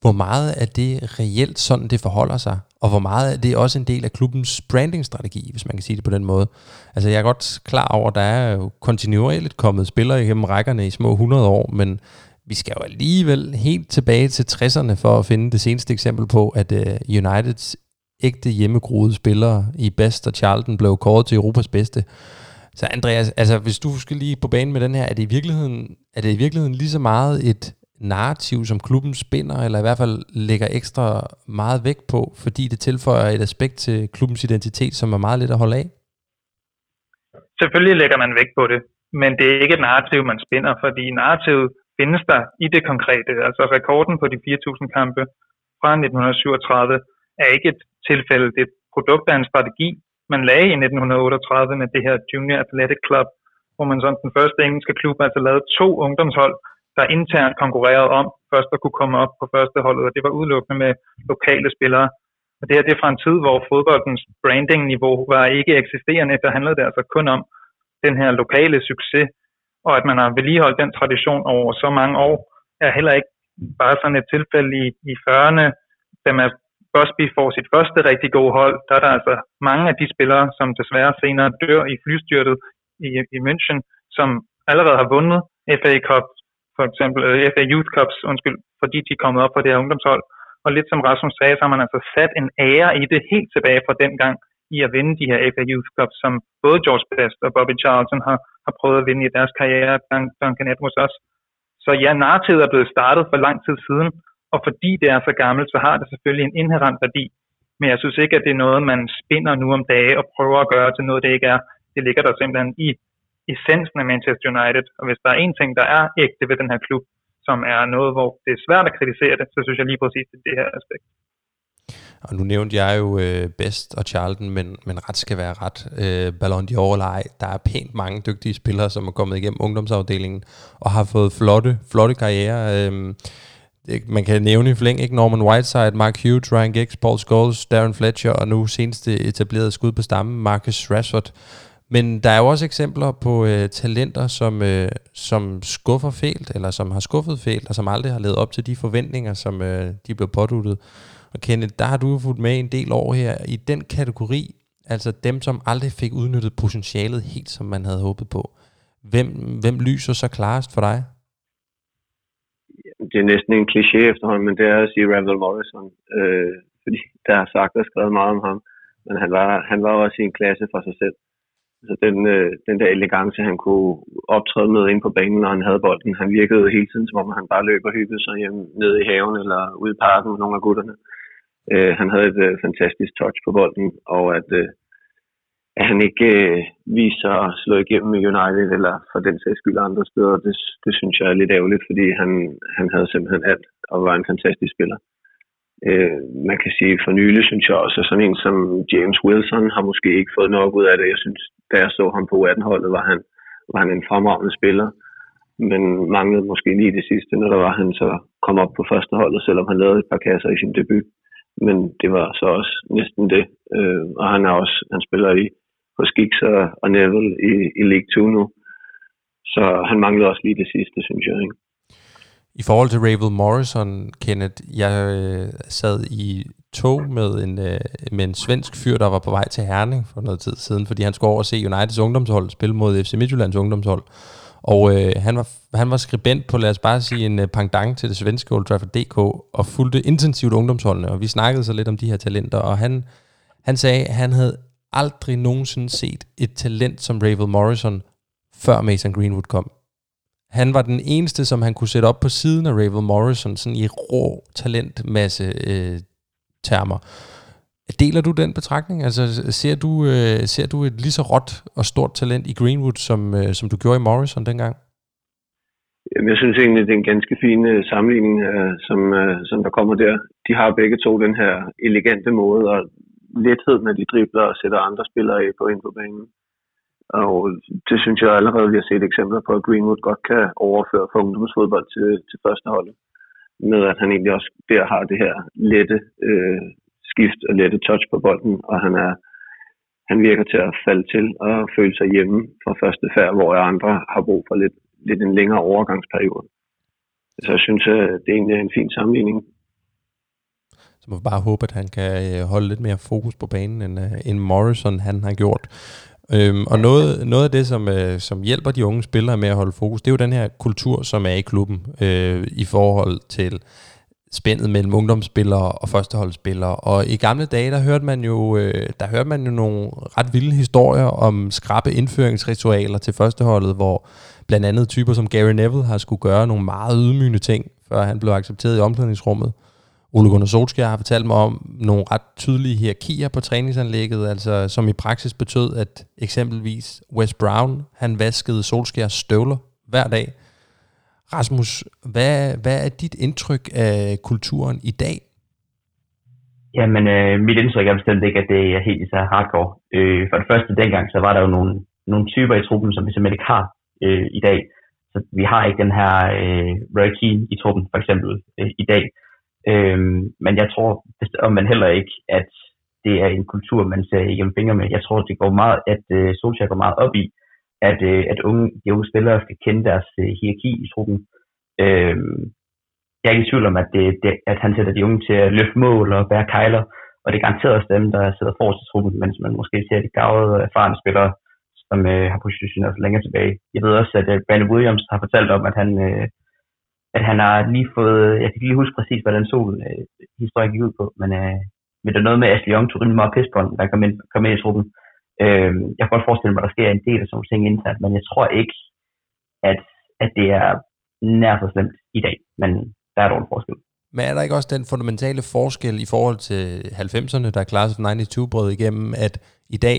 hvor meget er det reelt sådan, det forholder sig? Og hvor meget er det også en del af klubbens brandingstrategi, hvis man kan sige det på den måde? Altså jeg er godt klar over, at der er jo kontinuerligt kommet spillere igennem rækkerne i små 100 år, men vi skal jo alligevel helt tilbage til 60'erne for at finde det seneste eksempel på, at uh, Uniteds ægte hjemmegroede spillere i Best og Charlton blev kåret til Europas bedste. Så Andreas, altså hvis du skal lige på banen med den her, er det i virkeligheden, er det i virkeligheden lige så meget et narrativ, som klubben spinder, eller i hvert fald lægger ekstra meget vægt på, fordi det tilføjer et aspekt til klubbens identitet, som er meget let at holde af? Selvfølgelig lægger man vægt på det, men det er ikke et narrativ, man spinder, fordi narrativet findes der i det konkrete. Altså rekorden på de 4.000 kampe fra 1937 er ikke et tilfælde, det er et produkt af en strategi, man lagde i 1938 med det her Junior Athletic Club, hvor man som den første engelske klub altså lavede to ungdomshold, der internt konkurrerede om først at kunne komme op på førsteholdet, og det var udelukkende med lokale spillere. Og det her det er fra en tid, hvor fodboldens branding-niveau var ikke eksisterende. Der handlede det altså kun om den her lokale succes, og at man har vedligeholdt den tradition over så mange år, er heller ikke bare sådan et tilfælde i, i 40'erne, da man Busby får sit første rigtig gode hold, der er der altså mange af de spillere, som desværre senere dør i flystyrtet i, i München, som allerede har vundet FA Cup, for eksempel øh, FA Youth Cups, undskyld, fordi de er kommet op på det her ungdomshold. Og lidt som Rasmus sagde, så har man altså sat en ære i det helt tilbage fra den gang i at vinde de her FA Youth Cups, som både George Best og Bobby Charlton har, har prøvet at vinde i deres karriere, Duncan Edwards også. Så ja, narrativet er blevet startet for lang tid siden, og fordi det er så gammelt, så har det selvfølgelig en inherent værdi. Men jeg synes ikke, at det er noget, man spinder nu om dage og prøver at gøre til noget, det ikke er. det ligger der simpelthen i essensen af Manchester United. Og hvis der er en ting, der er ægte ved den her klub, som er noget, hvor det er svært at kritisere det, så synes jeg lige præcis, det er det her aspekt. Og nu nævnte jeg jo øh, Best og Charlton, men, men ret skal være ret. Øh, Ballon d'Or eller ej, der er pænt mange dygtige spillere, som er kommet igennem ungdomsafdelingen og har fået flotte, flotte karriere. Øh, man kan nævne i flæng, ikke? Norman Whiteside, Mark Hughes, Ryan Giggs, Paul Scholes, Darren Fletcher og nu seneste etableret skud på stammen, Marcus Rashford. Men der er jo også eksempler på øh, talenter, som, øh, som skuffer fælt, eller som har skuffet fælt, og som aldrig har levet op til de forventninger, som øh, de blev påduttet. Og Kenneth, der har du fulgt med en del år her i den kategori, altså dem, som aldrig fik udnyttet potentialet helt, som man havde håbet på. Hvem, hvem lyser så klarest for dig? Det er næsten en kliché efterhånden, men det er at sige Ravel Morrison. Øh, fordi der er sagt og skrevet meget om ham. Men han var, han var også i en klasse for sig selv. Altså den, øh, den der elegance, han kunne optræde med ind på banen, når han havde bolden. Han virkede hele tiden, som om han bare løb og hyggede sig hjem ned i haven eller ude i parken med nogle af gutterne. Øh, han havde et øh, fantastisk touch på bolden, og at, øh, at han ikke øh, viser at slå igennem med United, eller for den sags skyld andre steder, det, det synes jeg er lidt ærgerligt, fordi han, han havde simpelthen alt, og var en fantastisk spiller. Øh, man kan sige, for nylig synes jeg også, at sådan en som James Wilson har måske ikke fået nok ud af det. Jeg synes, da jeg så ham på U18-holdet, var han, var han en fremragende spiller, men manglede måske lige det sidste, når der var han så kom op på første holdet, selvom han lavede et par kasser i sin debut men det var så også næsten det. Øh, og han er også, han spiller i hos Giggs og, og Neville i, i League 2 nu. Så han manglede også lige det sidste, synes jeg. Ikke? I forhold til Ravel Morrison, Kenneth, jeg øh, sad i tog med en, øh, med en svensk fyr, der var på vej til Herning for noget tid siden, fordi han skulle over og se Uniteds ungdomshold spille mod FC Midtjyllands ungdomshold. Og øh, han, var, han var skribent på, lad os bare sige, en pangdang pendant til det svenske Old Trafford DK, og fulgte intensivt ungdomsholdene, og vi snakkede så lidt om de her talenter, og han, han sagde, at han havde aldrig nogensinde set et talent som Ravel Morrison, før Mason Greenwood kom. Han var den eneste, som han kunne sætte op på siden af Ravel Morrison, sådan i rå talentmasse øh, termer. Deler du den betragtning? Altså, ser du, øh, ser du et lige så råt og stort talent i Greenwood, som, øh, som du gjorde i Morrison dengang? Jeg synes egentlig, det er en ganske fin øh, sammenligning, øh, som, øh, som der kommer der. De har begge to den her elegante måde og lethed, når de dribler og sætter andre spillere af på ind på banen. Og det synes jeg allerede, vi har set eksempler på, at Greenwood godt kan overføre fra ungdomsfodbold til, til førsteholdet. Med at han egentlig også der har det her lette øh, skift og lette touch på bolden, og han er han virker til at falde til og føle sig hjemme fra første færd, hvor andre har brug for lidt, lidt en længere overgangsperiode. Så jeg synes, at det egentlig er en fin sammenligning. Så må vi bare håbe, at han kan øh, holde lidt mere fokus på banen, end, øh, end Morrison han har gjort. Øhm, og noget, noget af det, som, øh, som hjælper de unge spillere med at holde fokus, det er jo den her kultur, som er i klubben øh, i forhold til spændet mellem ungdomsspillere og førsteholdsspillere. Og i gamle dage, der hørte man jo, øh, der hørte man jo nogle ret vilde historier om skrappe indføringsritualer til førsteholdet, hvor blandt andet typer som Gary Neville har skulle gøre nogle meget ydmygende ting, før han blev accepteret i omklædningsrummet. Ole Gunnar Solskjaer har fortalt mig om nogle ret tydelige hierarkier på træningsanlægget, altså som i praksis betød, at eksempelvis Wes Brown, han vaskede Solskjaers støvler hver dag, Rasmus, hvad, hvad er dit indtryk af kulturen i dag? Jamen, øh, mit indtryk er bestemt ikke, at det er helt så hardcore. Øh, for det første dengang, så var der jo nogle, nogle typer i truppen, som vi simpelthen ikke har øh, i dag. Så vi har ikke den her øh, Roy Keane i truppen, for eksempel, øh, i dag. Øh, men jeg tror og man heller ikke, at det er en kultur, man ser igennem fingre med. Jeg tror, det går meget, at øh, Solskjaer går meget op i, at, øh, at unge, de unge spillere skal kende deres øh, hierarki i truppen. Øhm, jeg er ikke i tvivl om, at, det, det, at han sætter de unge til at løfte mål og bære kejler, og det er garanteret også dem, der sidder forrest i truppen, mens man måske ser de gavede, erfarne spillere, som øh, har positioneret sig længere tilbage. Jeg ved også, at øh, Brandon Williams har fortalt om, at han, øh, at han har lige fået, jeg kan ikke lige huske præcis, hvad den sol øh, historien gik ud på, men, øh, men der er noget med, at Ashley Young tog rimelig meget der kom ind, kom ind i truppen. Øh, jeg kan godt forestille mig, at der sker en del af sådan nogle ting internt, men jeg tror ikke, at, at det er nær så slemt i dag. Men der er dog en forskel. Men er der ikke også den fundamentale forskel i forhold til 90'erne, der klarede sig 92 brød igennem, at i dag,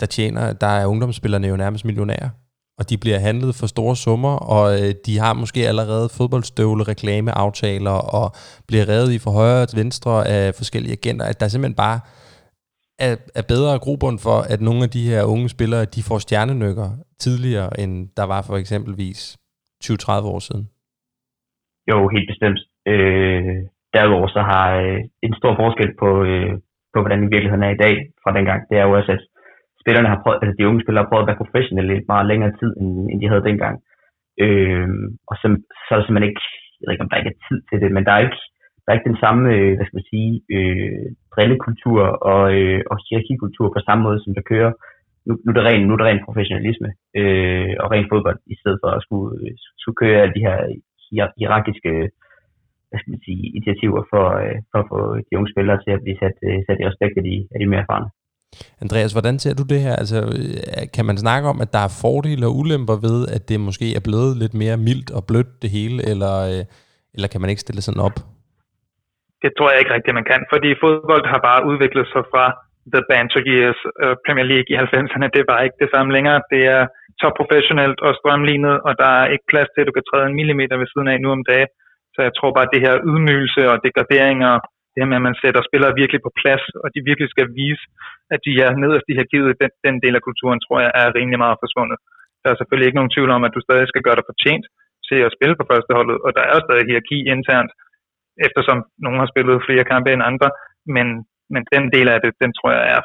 der tjener, der er ungdomsspillerne jo nærmest millionærer og de bliver handlet for store summer, og øh, de har måske allerede fodboldstøvle, reklameaftaler, og bliver reddet i for højre til venstre af forskellige agenter, at der simpelthen bare er, er bedre grobund for, at nogle af de her unge spillere, de får stjernenykker tidligere, end der var for eksempelvis 20-30 år siden. Jo, helt bestemt. Øh, derudover så har øh, en stor forskel på, øh, på, hvordan virkeligheden er i dag fra dengang, det er jo også, at spillerne har prøvet, altså de unge spillere har prøvet at være professionelle i meget længere tid, end, end de havde dengang. Øh, og så, så er der simpelthen ikke, jeg ved ikke om der ikke er tid til det, men der er ikke, der er ikke den samme, øh, hvad skal man sige, øh, drillekultur og, øh, og hierarkikultur på samme måde, som der kører. Nu, nu, er det ren, nu er det ren professionalisme øh, og ren fodbold, i stedet for at skulle, øh, skulle køre alle de her hierarkiske hvad skal man sige, initiativer for, øh, for at få de unge spillere til at blive sat, øh, sat i respekt af de, af de mere erfarne. Andreas, hvordan ser du det her? Altså, øh, kan man snakke om, at der er fordele og ulemper ved, at det måske er blevet lidt mere mildt og blødt det hele, eller, øh, eller kan man ikke stille sådan op? Det tror jeg ikke rigtigt, man kan, fordi fodbold har bare udviklet sig fra The Banter Years uh, Premier League i 90'erne. Det var ikke det samme længere. Det er så og strømlignet, og der er ikke plads til, at du kan træde en millimeter ved siden af nu om dagen. Så jeg tror bare, at det her ydmygelse og degraderinger det her med, at man sætter spillere virkelig på plads, og de virkelig skal vise, at de er nederst i givet den, den del af kulturen, tror jeg er rimelig meget forsvundet. Der er selvfølgelig ikke nogen tvivl om, at du stadig skal gøre dig fortjent til at spille på førsteholdet, og der er stadig hierarki internt, eftersom nogen har spillet flere kampe end andre, men, men den del af det, den tror jeg er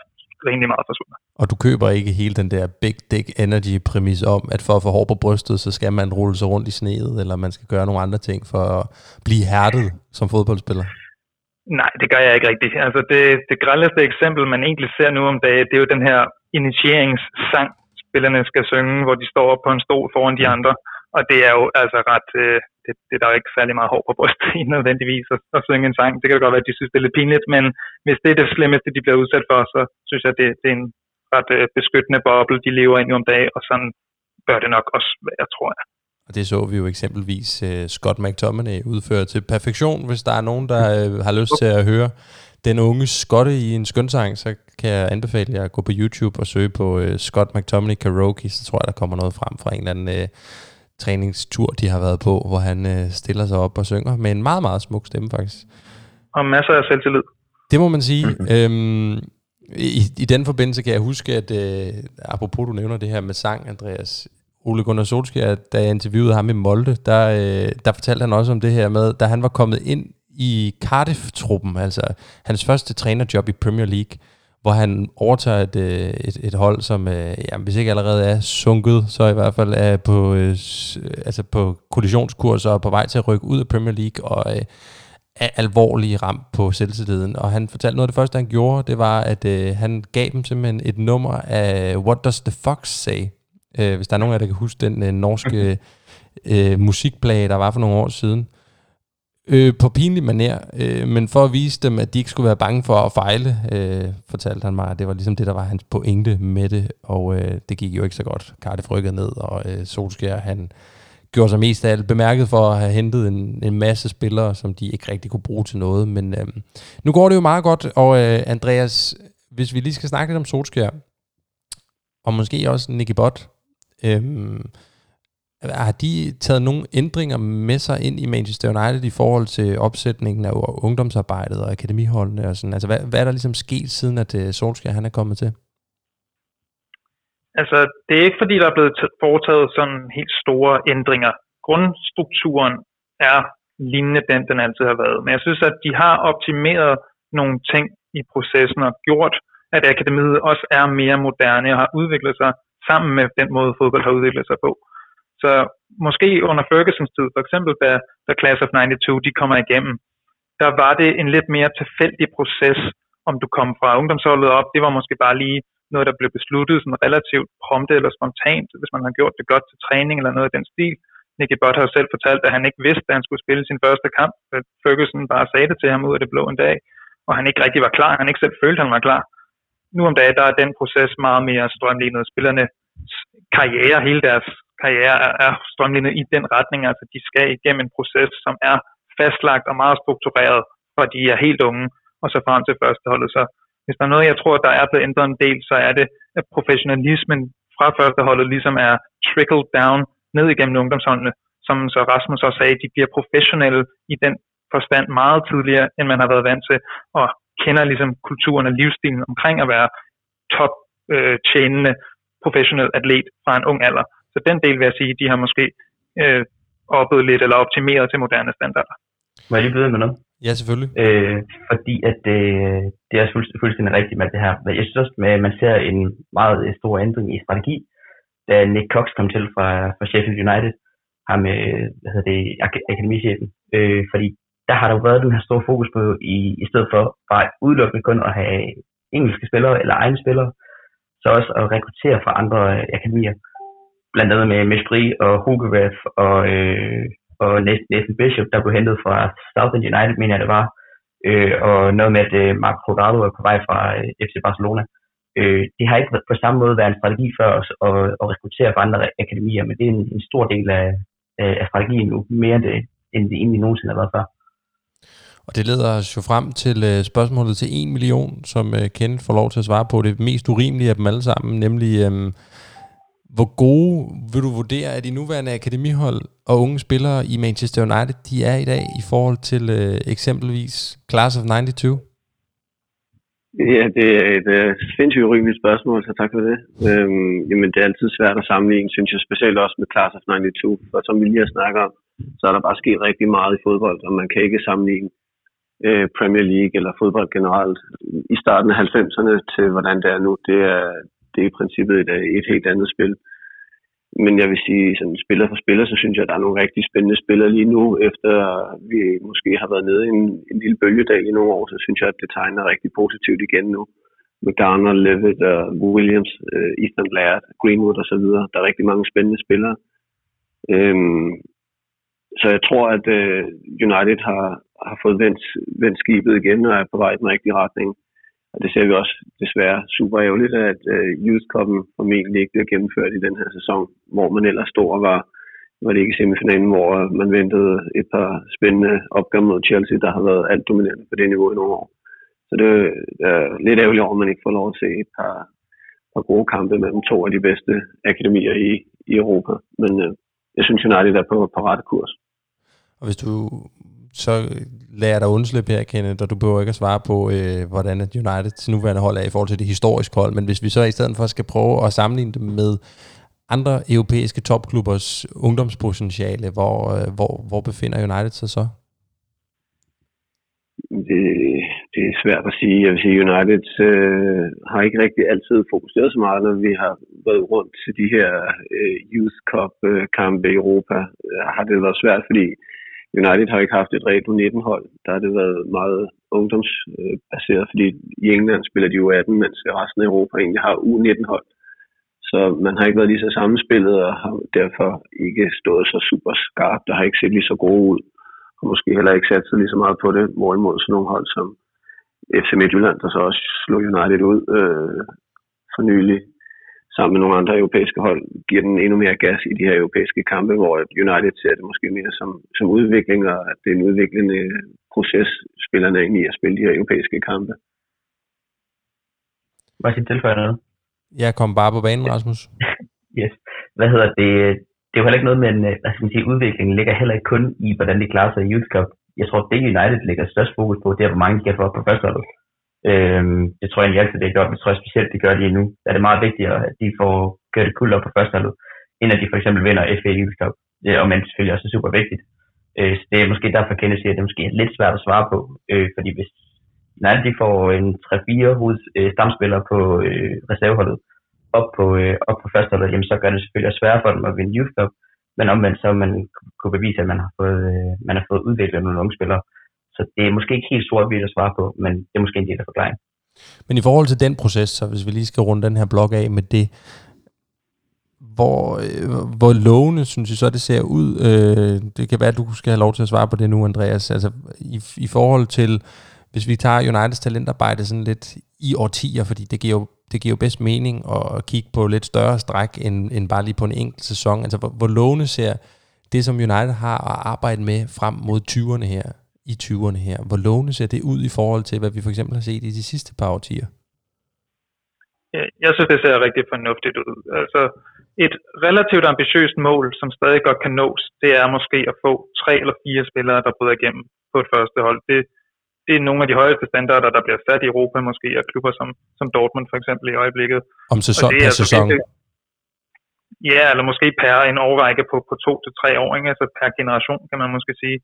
rimelig meget forsvundet. Og du køber ikke hele den der big dick energy præmis om, at for at få hår på brystet, så skal man rulle sig rundt i sneet, eller man skal gøre nogle andre ting for at blive hærdet som fodboldspiller? Nej, det gør jeg ikke rigtigt. Altså det, det grældeste eksempel, man egentlig ser nu om dagen, det er jo den her initieringssang, spillerne skal synge, hvor de står på en stol foran de andre. Og det er jo altså ret, øh, det, det er der jo ikke særlig meget hår på brystet i nødvendigvis at, at synge en sang. Det kan godt være, at de synes, det er lidt pinligt, men hvis det er det slemmeste, de bliver udsat for, så synes jeg, det, det er en ret øh, beskyttende boble, de lever ind i om dagen, og sådan bør det nok også være, tror jeg. Og det så vi jo eksempelvis uh, Scott McTominay udføre til perfektion. Hvis der er nogen, der uh, har lyst til at høre den unge Scotte i en skønsang, så kan jeg anbefale jer at gå på YouTube og søge på uh, Scott McTominay karaoke, så tror jeg, der kommer noget frem fra en eller anden uh, træningstur, de har været på, hvor han uh, stiller sig op og synger med en meget, meget smuk stemme faktisk. Og masser af selvtillid. Det må man sige. Mm-hmm. Øhm, i, I den forbindelse kan jeg huske, at uh, apropos du nævner det her med sang, Andreas, Ole Gunnar Solskjaer, da jeg interviewede ham i Molde, der, øh, der fortalte han også om det her med, da han var kommet ind i Cardiff-truppen, altså hans første trænerjob i Premier League, hvor han overtager et, øh, et, et hold, som øh, jamen, hvis ikke allerede er sunket, så i hvert fald er på, øh, altså på kollisionskurs og på vej til at rykke ud af Premier League, og øh, er alvorlig ramt på selvtilliden. Og han fortalte noget af det første, han gjorde, det var, at øh, han gav dem simpelthen et nummer af What Does the Fox Say? Øh, hvis der er nogen af jer, der kan huske den øh, norske øh, musikplade, der var for nogle år siden. Øh, på pinlig maner, øh, men for at vise dem, at de ikke skulle være bange for at fejle, øh, fortalte han mig, at det var ligesom det, der var hans pointe med det, og øh, det gik jo ikke så godt. Cardiff rykkede ned, og øh, Solskjaer, han gjorde sig mest af alt bemærket for at have hentet en, en masse spillere, som de ikke rigtig kunne bruge til noget, men øh, nu går det jo meget godt, og øh, Andreas, hvis vi lige skal snakke lidt om Solskjaer, og måske også Nicky Bott, Øhm, har de taget nogle ændringer med sig ind i Manchester United i forhold til opsætningen af ungdomsarbejdet og akademiholdene og sådan? Altså, hvad, hvad er der ligesom sket siden, at uh, Solskjaer han er kommet til? Altså, det er ikke fordi, der er blevet foretaget sådan helt store ændringer. Grundstrukturen er lignende den, den altid har været. Men jeg synes, at de har optimeret nogle ting i processen og gjort, at akademiet også er mere moderne og har udviklet sig sammen med den måde, fodbold har udviklet sig på. Så måske under Fergusons tid, for eksempel da, da Class of 92 de kommer igennem, der var det en lidt mere tilfældig proces, om du kom fra ungdomsholdet op. Det var måske bare lige noget, der blev besluttet sådan relativt prompte eller spontant, hvis man har gjort det godt til træning eller noget af den stil. Nicky Butt har selv fortalt, at han ikke vidste, at han skulle spille sin første kamp. At Ferguson bare sagde det til ham ud af det blå en dag, og han ikke rigtig var klar. Han ikke selv følte, at han var klar. Nu om dagen, der er den proces meget mere strømlignet. Spillerne karriere, hele deres karriere er, er strømlignet i den retning. Altså de skal igennem en proces, som er fastlagt og meget struktureret, for de er helt unge, og så frem til førsteholdet. Så hvis der er noget, jeg tror, der er blevet ændret en del, så er det, at professionalismen fra førsteholdet ligesom er trickled down ned igennem ungdomsholdene. Som så Rasmus også sagde, de bliver professionelle i den forstand meget tidligere, end man har været vant til, og kender ligesom kulturen og livsstilen omkring at være top øh, tjenende professionel atlet fra en ung alder. Så den del vil jeg sige, de har måske øh, oppet lidt eller optimeret til moderne standarder. Må jeg lige byde med noget? Ja, selvfølgelig. Øh, fordi at øh, det er fuldstændig, fuldstændig rigtigt med det her. Men jeg synes også, at man ser en meget stor ændring i strategi, da Nick Cox kom til fra, fra Sheffield United, ham med, hvad hedder det, ak- akademichefen. Øh, fordi der har der jo været den her store fokus på, i, i stedet for bare udelukkende kun at have engelske spillere eller egne spillere, så også at rekruttere fra andre øh, akademier. Blandt andet med Mestri og Hogevef og, øh, og Nathan Bishop, der blev hentet fra Southend United, mener jeg det var. Øh, og noget med, at øh, Marco Corrado er på vej fra øh, FC Barcelona. Øh, det har ikke på samme måde været en strategi for os at, at rekruttere fra andre akademier, men det er en, en stor del af, af strategien nu, mere end det, end det egentlig nogensinde har været før. Og det leder os jo frem til øh, spørgsmålet til 1 million, som øh, Kenneth får lov til at svare på. Det mest urimelige af dem alle sammen, nemlig øh, hvor gode vil du vurdere, at de nuværende akademihold og unge spillere i Manchester United, de er i dag i forhold til øh, eksempelvis Class of 92? Ja, det er et øh, sindssygt urimeligt spørgsmål, så tak for det. Øhm, jamen, det er altid svært at sammenligne, synes jeg, specielt også med Class of 92, for som vi lige har snakket om, så er der bare sket rigtig meget i fodbold, og man kan ikke sammenligne øh, Premier League eller fodbold generelt i starten af 90'erne til hvordan det er nu. Det er, det er i princippet et, øh, et helt andet spil. Men jeg vil sige, sådan spiller for spiller, så synes jeg, at der er nogle rigtig spændende spillere lige nu. Efter vi måske har været nede i en, en lille bølgedag i nogle år, så synes jeg, at det tegner rigtig positivt igen nu. Med Levitt og Williams, uh, Ethan Laird, Greenwood osv. Der er rigtig mange spændende spillere. Øhm, så jeg tror, at øh, United har, har fået vendt, vendt skibet igen og er på vej i den rigtige retning. Og det ser vi også desværre super ærgerligt, at øh, Youth Cup'en formentlig ikke bliver gennemført i den her sæson, hvor man ellers stod og var, var det ikke semifinalen, hvor man ventede et par spændende opgør mod Chelsea, der har været alt dominerende på det niveau i nogle år. Så det er lidt ærgerligt over, at man ikke får lov at se et par, par gode kampe mellem to af de bedste akademier i, i Europa. Men øh, jeg synes, United er på, på rette kurs. Og hvis du så lader dig undslippe her, Kenneth, og du behøver ikke at svare på, øh, hvordan Uniteds nuværende hold er i forhold til det historiske hold, men hvis vi så i stedet for skal prøve at sammenligne det med andre europæiske topklubbers ungdomspotentiale, hvor, øh, hvor, hvor befinder United sig så? Det, det er svært at sige. Jeg vil sige, United øh, har ikke rigtig altid fokuseret så meget, når vi har været rundt til de her øh, Youth Cup-kampe øh, i Europa. Øh, har det været svært, fordi United har ikke haft et rent U19-hold. Der har det været meget ungdomsbaseret, fordi i England spiller de U18, mens resten af Europa egentlig har U19-hold. Så man har ikke været lige så sammenspillet, og har derfor ikke stået så super skarpt. Der har ikke set lige så gode ud, og måske heller ikke sat sig lige så meget på det, hvorimod sådan nogle hold som FC Midtjylland, der så også slog United ud øh, for nylig sammen med nogle andre europæiske hold, giver den endnu mere gas i de her europæiske kampe, hvor United ser det måske mere som, som udvikling, og at det er en udviklende proces, spillerne er ind i at spille de her europæiske kampe. Jeg sige tilføje noget? Jeg kom bare på banen, Rasmus. yes. Hvad hedder det? Det er jo heller ikke noget med en, hvad skal man sige, udviklingen ligger heller ikke kun i, hvordan de klarer sig i Youth Cup. Jeg tror, det United lægger størst fokus på, det er, hvor mange de kan få op på førsteholdet. Øhm, det tror jeg egentlig altid, det er gjort, men det tror specielt, det gør de nu. Der er det meget vigtigt, at de får kørt det kul op på førsteholdet, end at de for eksempel vinder FA Youth Cup. Det er men selvfølgelig også super vigtigt. Øh, så det er måske derfor, Kenneth siger, at det er måske lidt svært at svare på, øh, fordi hvis nej, de får en 3-4 hoved øh, stamspillere på øh, reserveholdet op på, øh, op på førsteholdet, jamen så gør det selvfølgelig sværere for dem at vinde Youth Cup, men omvendt så man kunne bevise, at man har fået, øh, man har fået udviklet nogle unge spillere, så det er måske ikke helt sort at svare på, men det er måske en del af forklaringen. Men i forhold til den proces, så hvis vi lige skal runde den her blog af med det, hvor, øh, hvor lovende synes I så, det ser ud? Øh, det kan være, at du skal have lov til at svare på det nu, Andreas. Altså i, i forhold til, hvis vi tager Uniteds talentarbejde sådan lidt i årtier, fordi det giver jo det giver jo bedst mening at kigge på lidt større stræk, end, end bare lige på en enkelt sæson. Altså, hvor, hvor lovende ser det, som United har at arbejde med frem mod 20'erne her, i 20'erne her, hvor lovende ser det ud i forhold til, hvad vi for eksempel har set i de sidste par årtier? jeg synes, det ser rigtig fornuftigt ud. Altså, et relativt ambitiøst mål, som stadig godt kan nås, det er måske at få tre eller fire spillere, der bryder igennem på et første hold. Det, det er nogle af de højeste standarder, der bliver sat i Europa, måske af klubber som, som Dortmund for eksempel i øjeblikket. Om sæson, Og det er altså sæson. virkelig- Ja, eller måske per en årrække på, på to til tre år, ikke? altså per generation kan man måske sige,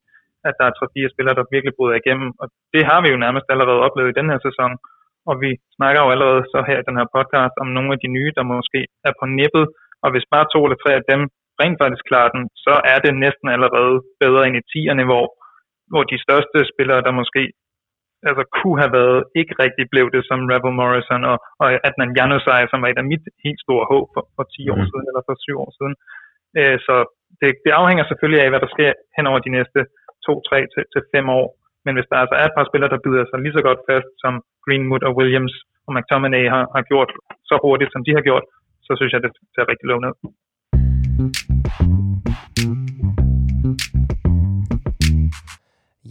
at der er tre-fire spillere, der virkelig bryder igennem. Og det har vi jo nærmest allerede oplevet i den her sæson. Og vi snakker jo allerede så her i den her podcast om nogle af de nye, der måske er på nippet. Og hvis bare to eller tre af dem rent faktisk klarer den, så er det næsten allerede bedre end i tierne, hvor, hvor de største spillere, der måske altså kunne have været, ikke rigtig blev det som Rebel Morrison og, og Adnan Januzaj, som var et af mit helt store håb for, for 10 år Mhm. siden, eller for 7 år siden. Øh, så det, det afhænger selvfølgelig af, hvad der sker hen over de næste 2, 3 til, til 5 år. Men hvis der altså er et par spillere, der byder sig lige så godt fast, som Greenwood og Williams og McTominay har, har gjort så hurtigt, som de har gjort, så synes jeg, det ser rigtig lovende ud.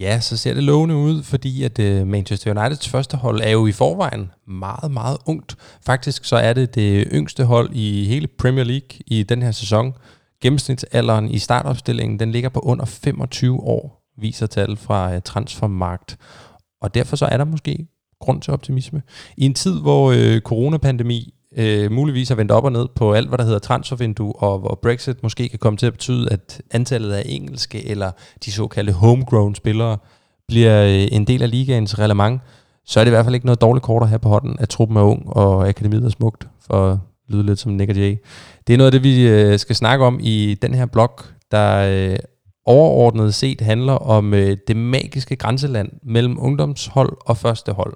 Ja, så ser det lovende ud, fordi at øh, Manchester Uniteds første hold er jo i forvejen meget, meget ungt. Faktisk så er det det yngste hold i hele Premier League i den her sæson. Gennemsnitsalderen i startopstillingen, den ligger på under 25 år, viser tal fra øh, Transfermarkt. Og derfor så er der måske grund til optimisme. I en tid, hvor øh, coronapandemi øh, muligvis har vendt op og ned på alt, hvad der hedder transfervindue, og hvor Brexit måske kan komme til at betyde, at antallet af engelske eller de såkaldte homegrown spillere bliver øh, en del af ligaens relevant, så er det i hvert fald ikke noget dårligt kort at have på hånden, at truppen er ung, og akademiet er smukt, for at lyde lidt som Nick og Jay. Det er noget af det, vi øh, skal snakke om i den her blog, der øh, overordnet set handler om øh, det magiske grænseland mellem ungdomshold og første hold.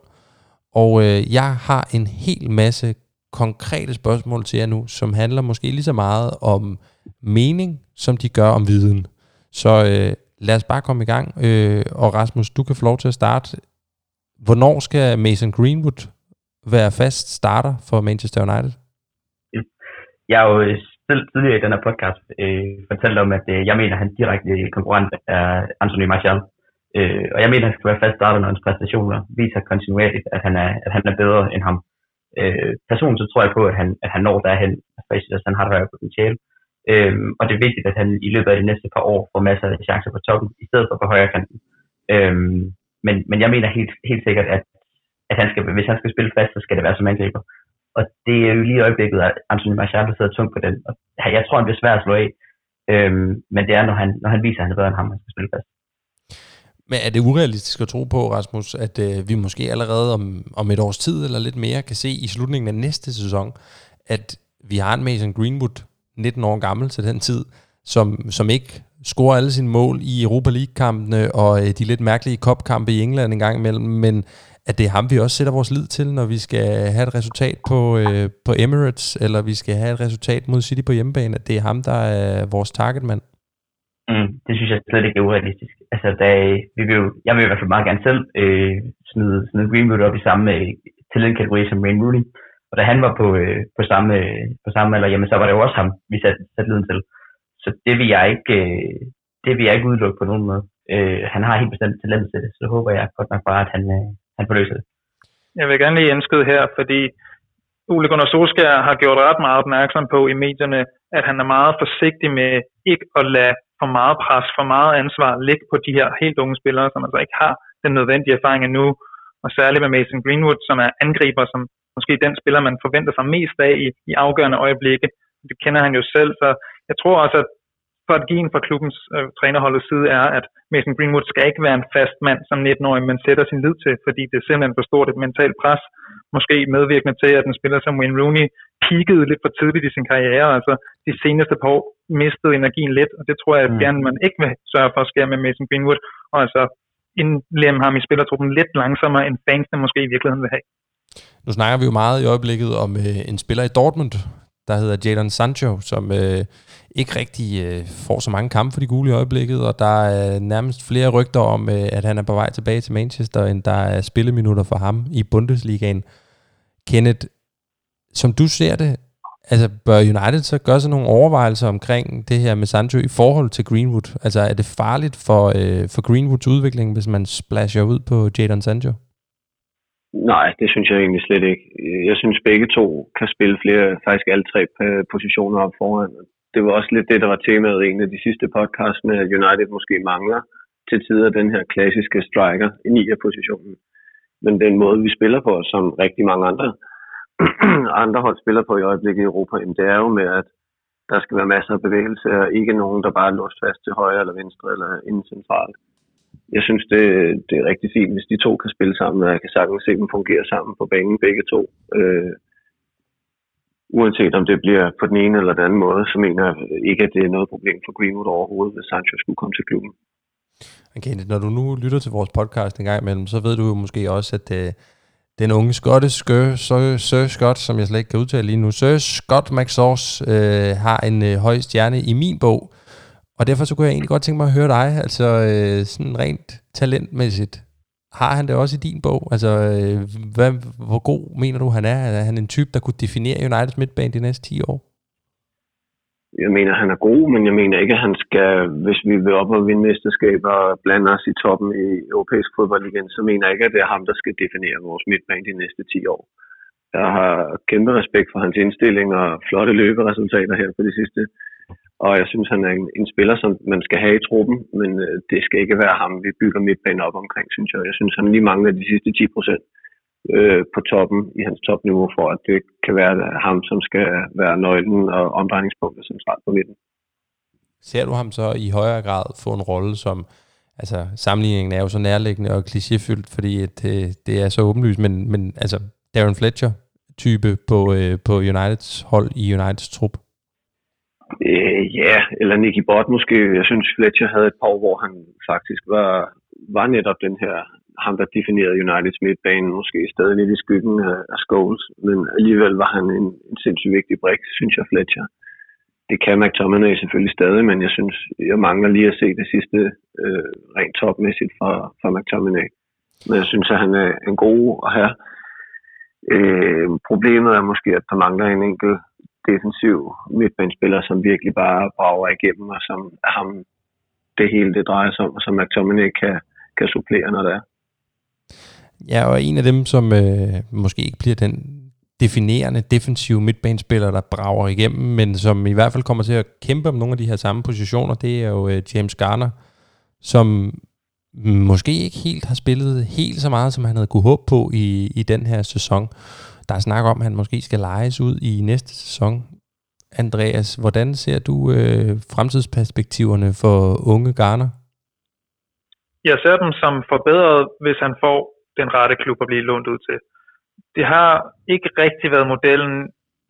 Og øh, jeg har en hel masse konkrete spørgsmål til jer nu, som handler måske lige så meget om mening, som de gør om viden. Så øh, lad os bare komme i gang. Øh, og Rasmus, du kan få lov til at starte. Hvornår skal Mason Greenwood være fast starter for Manchester United? Jeg er jo øh, selv tidligere i den her podcast øh, fortalt om, at øh, jeg mener, at han direkte øh, konkurrent er Anthony Martial. Øh, og jeg mener, at han skal være fast starter, når hans præstationer viser kontinuerligt, at han er, at han er bedre end ham. Øh, personligt så tror jeg på, at han, at han når derhen, at han har et højere potentiale. Øh, og det er vigtigt, at han i løbet af de næste par år får masser af chancer på toppen, i stedet for på højre kanten. Øh, men, men jeg mener helt, helt sikkert, at, at han skal, hvis han skal spille fast, så skal det være som angriber. Og det er jo lige i øjeblikket, at Anthony Martial der sidder tungt på den. Og jeg tror, han bliver svær at slå af. Øhm, men det er, når han, når han viser, at han er bedre end ham, han skal spille fast. Men er det urealistisk at tro på, Rasmus, at øh, vi måske allerede om, om et års tid eller lidt mere kan se i slutningen af næste sæson, at vi har en Mason Greenwood, 19 år gammel til den tid, som, som ikke scorer alle sine mål i Europa League-kampene og øh, de lidt mærkelige kopkampe i England en gang imellem, men at det er ham, vi også sætter vores lid til, når vi skal have et resultat på, øh, på Emirates, eller vi skal have et resultat mod City på hjemmebane, at det er ham, der er vores targetmand. Mm, det synes jeg slet ikke er urealistisk. Altså, der, vi vil jo, jeg vil i hvert fald meget gerne selv øh, smide, smide Greenwood op i samme øh, talentkategori som Rain Rooney. Og da han var på, øh, på, samme, øh, på samme alder, jamen, så var det jo også ham, vi satte sat liden til. Så det vil jeg ikke, øh, det vil jeg ikke udelukke på nogen måde. Øh, han har helt bestemt talent til det, så håber jeg godt nok bare, at han, øh, han forløser det. Jeg vil gerne lige indskyde her, fordi Ole Gunnar Solskjaer har gjort ret meget opmærksom på i medierne, at han er meget forsigtig med ikke at lade for meget pres, for meget ansvar ligge på de her helt unge spillere, som altså ikke har den nødvendige erfaring endnu. Og særligt med Mason Greenwood, som er angriber, som måske den spiller, man forventer sig mest af i, i afgørende øjeblikke. Det kender han jo selv, så jeg tror også, at strategien fra klubbens øh, trænerholdets side er, at Mason Greenwood skal ikke være en fast mand som 19-årig, men sætter sin lid til, fordi det er simpelthen for stort et mentalt pres. Måske medvirkende til, at en spiller som Wayne Rooney peakede lidt for tidligt i sin karriere, altså de seneste par år mistede energien lidt, og det tror jeg, at Mm. gerne man ikke vil sørge for at ske med Mason Greenwood, og altså indlemme ham i spillertruppen lidt langsommere, end fansene måske i virkeligheden vil have. Nu snakker vi jo meget i øjeblikket om øh, en spiller i Dortmund, der hedder Jadon Sancho, som øh, ikke rigtig øh, får så mange kampe for de gule i øjeblikket, og der er nærmest flere rygter om, øh, at han er på vej tilbage til Manchester, end der er spilleminutter for ham i Bundesligaen. Kenneth, som du ser det, altså bør United så gøre sig nogle overvejelser omkring det her med Sancho i forhold til Greenwood? Altså er det farligt for, øh, for Greenwoods udvikling, hvis man splasher ud på Jadon Sancho? Nej, det synes jeg egentlig slet ikke. Jeg synes begge to kan spille flere, faktisk alle tre øh, positioner op foran. Det var også lidt det, der var temaet i en af de sidste podcasts med, at United måske mangler til tider den her klassiske striker i 9'er-positionen. Men den måde, vi spiller på, som rigtig mange andre, andre hold spiller på i øjeblikket i Europa, det er jo med, at der skal være masser af bevægelse, og ikke nogen, der bare er låst fast til højre eller venstre eller inden centralt. Jeg synes, det, det er rigtig fint, hvis de to kan spille sammen, og jeg kan sagtens se dem fungere sammen på banen, begge to. Øh, uanset om det bliver på den ene eller den anden måde, så mener jeg ikke, at det er noget problem for Greenwood overhovedet, hvis Sancho skulle komme til klubben. Okay, når du nu lytter til vores podcast en gang imellem, så ved du jo måske også, at øh, den unge skotte Sir, Sir, Sir Scott, som jeg slet ikke kan udtale lige nu, Sir Scott McSauce, øh, har en øh, høj stjerne i min bog. Og derfor så kunne jeg egentlig godt tænke mig at høre dig, altså øh, sådan rent talentmæssigt. Har han det også i din bog? Altså, øh, hvad, hvor god mener du, han er? Er han en type, der kunne definere Uniteds midtbane de næste 10 år? jeg mener, han er god, men jeg mener ikke, at han skal, hvis vi vil op og vinde mesterskaber og blande os i toppen i europæisk fodbold igen, så mener jeg ikke, at det er ham, der skal definere vores midtbane de næste 10 år. Jeg har kæmpe respekt for hans indstilling og flotte løberesultater her på de sidste. Og jeg synes, han er en, en spiller, som man skal have i truppen, men øh, det skal ikke være ham, vi bygger midtbanen op omkring, synes jeg. Jeg synes, han lige mangler de sidste 10 procent øh, på toppen i hans topniveau, for at det kan være øh, ham, som skal være nøglen og omdrejningspunktet centralt på midten. Ser du ham så i højere grad få en rolle som, altså sammenligningen er jo så nærliggende og klichéfyldt, fordi det, øh, det er så åbenlyst, men, men altså Darren Fletcher type på, øh, på Uniteds hold i Uniteds trup? Øh, ja, eller Nicky Bott måske. Jeg synes, Fletcher havde et par år, hvor han faktisk var, var netop den her ham, der definerede Uniteds midtbane, måske stadig lidt i skyggen af, af Scholes, men alligevel var han en, en sindssygt vigtig brik, synes jeg, Fletcher. Det kan McTominay selvfølgelig stadig, men jeg synes, jeg mangler lige at se det sidste øh, rent topmæssigt fra, fra McTominay. Men jeg synes, at han er en god at have. Øh, problemet er måske, at der mangler en enkelt defensiv midtbanespiller, som virkelig bare brager igennem, og som ham, det hele det drejer sig om, og som McTominay kan, kan supplere, når det er. Ja, og en af dem, som øh, måske ikke bliver den definerende defensive midtbanespiller, der brager igennem, men som i hvert fald kommer til at kæmpe om nogle af de her samme positioner, det er jo øh, James Garner, som måske ikke helt har spillet helt så meget, som han havde kunne håbe på i, i den her sæson. Der er snak om, at han måske skal lejes ud i næste sæson. Andreas, hvordan ser du øh, fremtidsperspektiverne for unge Garner? Jeg ser dem som forbedret, hvis han får den rette klub at blive lånt ud til. Det har ikke rigtig været modellen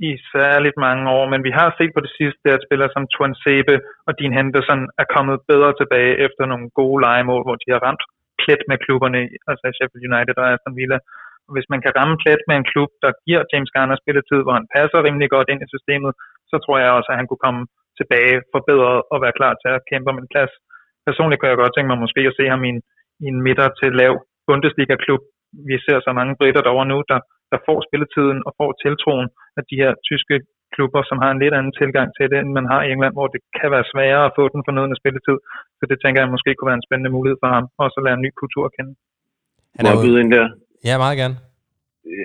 i særligt mange år, men vi har set på det sidste, at spillere som Tuan Sebe og Dean Henderson er kommet bedre tilbage efter nogle gode legemål, hvor de har ramt plet med klubberne, altså Sheffield United og Aston Villa. Hvis man kan ramme plet med en klub, der giver James Garner spilletid, hvor han passer rimelig godt ind i systemet, så tror jeg også, at han kunne komme tilbage forbedret og være klar til at kæmpe om en plads. Personligt kunne jeg godt tænke mig måske at se ham i en, i en midter til lav Bundesliga-klub. Vi ser så mange britter derovre nu, der, der får spilletiden og får tiltroen af de her tyske klubber, som har en lidt anden tilgang til det, end man har i England, hvor det kan være sværere at få den fornødende spilletid. Så det tænker jeg måske kunne være en spændende mulighed for ham, også at lære en ny kultur at kende. Han er jo... ind der. Ja, meget gerne.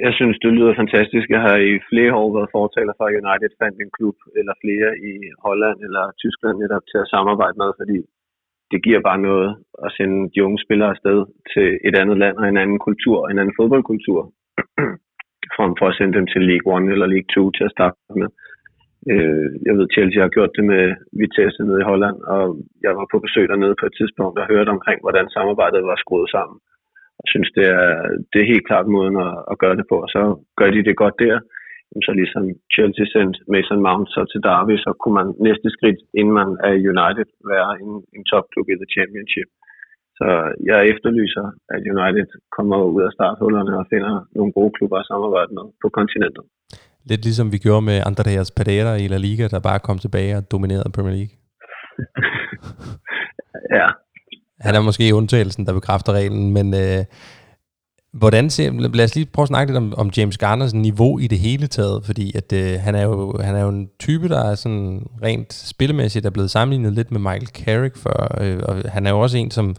Jeg synes, det lyder fantastisk. Jeg har i flere år været fortaler for United fandt en klub, eller flere i Holland eller Tyskland netop til at samarbejde med, fordi det giver bare noget at sende de unge spillere afsted til et andet land og en anden kultur, en anden fodboldkultur, frem for at sende dem til League One eller League 2 til at starte med. Øh, jeg ved, Chelsea har gjort det med Vitesse nede i Holland, og jeg var på besøg dernede på et tidspunkt og hørte omkring, hvordan samarbejdet var skruet sammen. Jeg synes, det er, det er helt klart måden at, at gøre det på, og så gør de det godt der så ligesom Chelsea sendte Mason Mount så til Derby, så kunne man næste skridt, inden man er United, være en, en topklub i The Championship. Så jeg efterlyser, at United kommer ud af starthullerne og finder nogle gode klubber at samarbejde med på kontinentet. Lidt ligesom vi gjorde med Andreas Pereira i La Liga, der bare kom tilbage og dominerede Premier League. ja. Han er måske undtagelsen, der bekræfter reglen, men øh, Hvordan ser, lad os lige prøve at snakke lidt om, om James Garners niveau i det hele taget, fordi at, øh, han, er jo, han er jo en type, der er sådan rent spillemæssigt er blevet sammenlignet lidt med Michael Carrick før, øh, og han er jo også en, som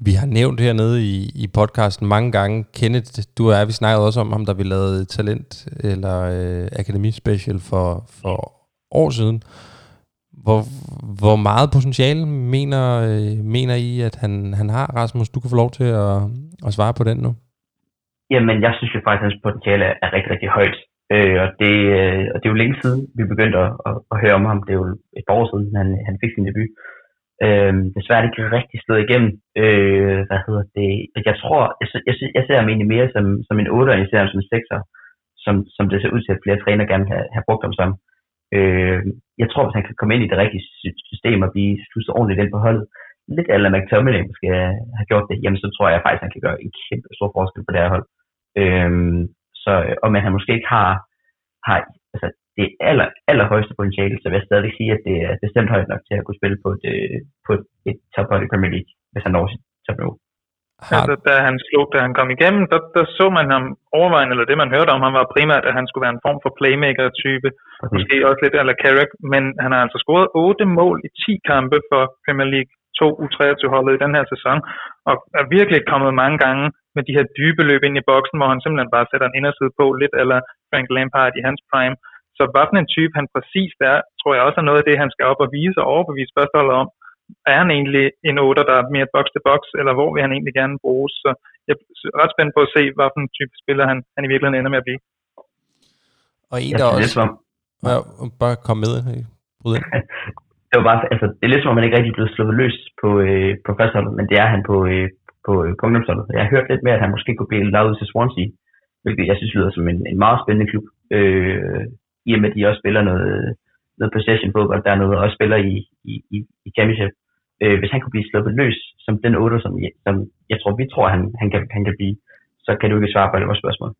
Vi har nævnt hernede i, i podcasten mange gange, Kenneth, du og jeg, vi snakkede også om ham, da vi lavede Talent eller øh, akademispecial for, for år siden. Hvor, hvor meget potentiale mener, øh, mener I, at han, han har, Rasmus? Du kan få lov til at, at svare på den nu. Jamen, jeg synes jo faktisk, at hans potentiale er rigtig, rigtig højt. Øh, og, det, øh, og det er jo længe siden, vi begyndte at, at, at høre om ham. Det er jo et par år siden, han, han fik sin debut. Øh, desværre er det ikke rigtig slået igennem. Øh, hvad hedder det? Altså, jeg tror, altså, jeg, jeg, jeg ser ham egentlig mere som, som en 8'er, end jeg ser ham som en 6'er, som, som det ser ud til, at flere træner gerne have, have brugt ham som. Øh, Øh, jeg tror, hvis han kan komme ind i det rigtige system og blive stusset ordentligt ind på holdet, lidt eller McTominay måske have gjort det, jamen så tror jeg faktisk, han kan gøre en kæmpe stor forskel på det her hold. Øh, så, og men han måske ikke har, har altså, det aller, allerhøjeste potentiale, så vil jeg stadig sige, at det er bestemt højt nok til at kunne spille på et, øh, på et, et tophold i Premier League, hvis han når sit topniveau. Har... Altså, da han slog, da han kom igennem, der, der så man ham overvejende, eller det man hørte om ham var primært, at han skulle være en form for playmaker-type, okay. måske også lidt eller Carrick, men han har altså scoret 8 mål i 10 kampe for Premier League 2 U23-holdet i den her sæson, og er virkelig kommet mange gange med de her dybe løb ind i boksen, hvor han simpelthen bare sætter en inderside på, lidt eller Frank Lampard i hans prime. Så hvad for en type han præcis er, tror jeg også er noget af det, han skal op og vise og overbevise spørgsmålet om. Er han egentlig en 8, der er mere box til box, eller hvor vil han egentlig gerne bruges? Så jeg er ret spændt på at se, hvad for en type spiller han, han i virkeligheden ender med at blive. Og en, der også... Ja, bare kom med. Bryd ind. det var bare, altså, det er lidt som om, man ikke rigtig er blevet slået løs på, øh, på førsteholdet, men det er han på, øh, på, øh, på ungdomsholdet. Jeg har hørt lidt mere, at han måske kunne blive lavet til Swansea, hvilket jeg synes lyder som en, en meget spændende klub. Øh, I og med, at de også spiller noget, noget possession fodbold dernede, og også spiller i, i, i, i championship. Øh, hvis han kunne blive sluppet løs som den 8, som, som jeg tror, vi tror, han, han, kan, han kan blive, så kan du ikke svare på alle vores spørgsmål.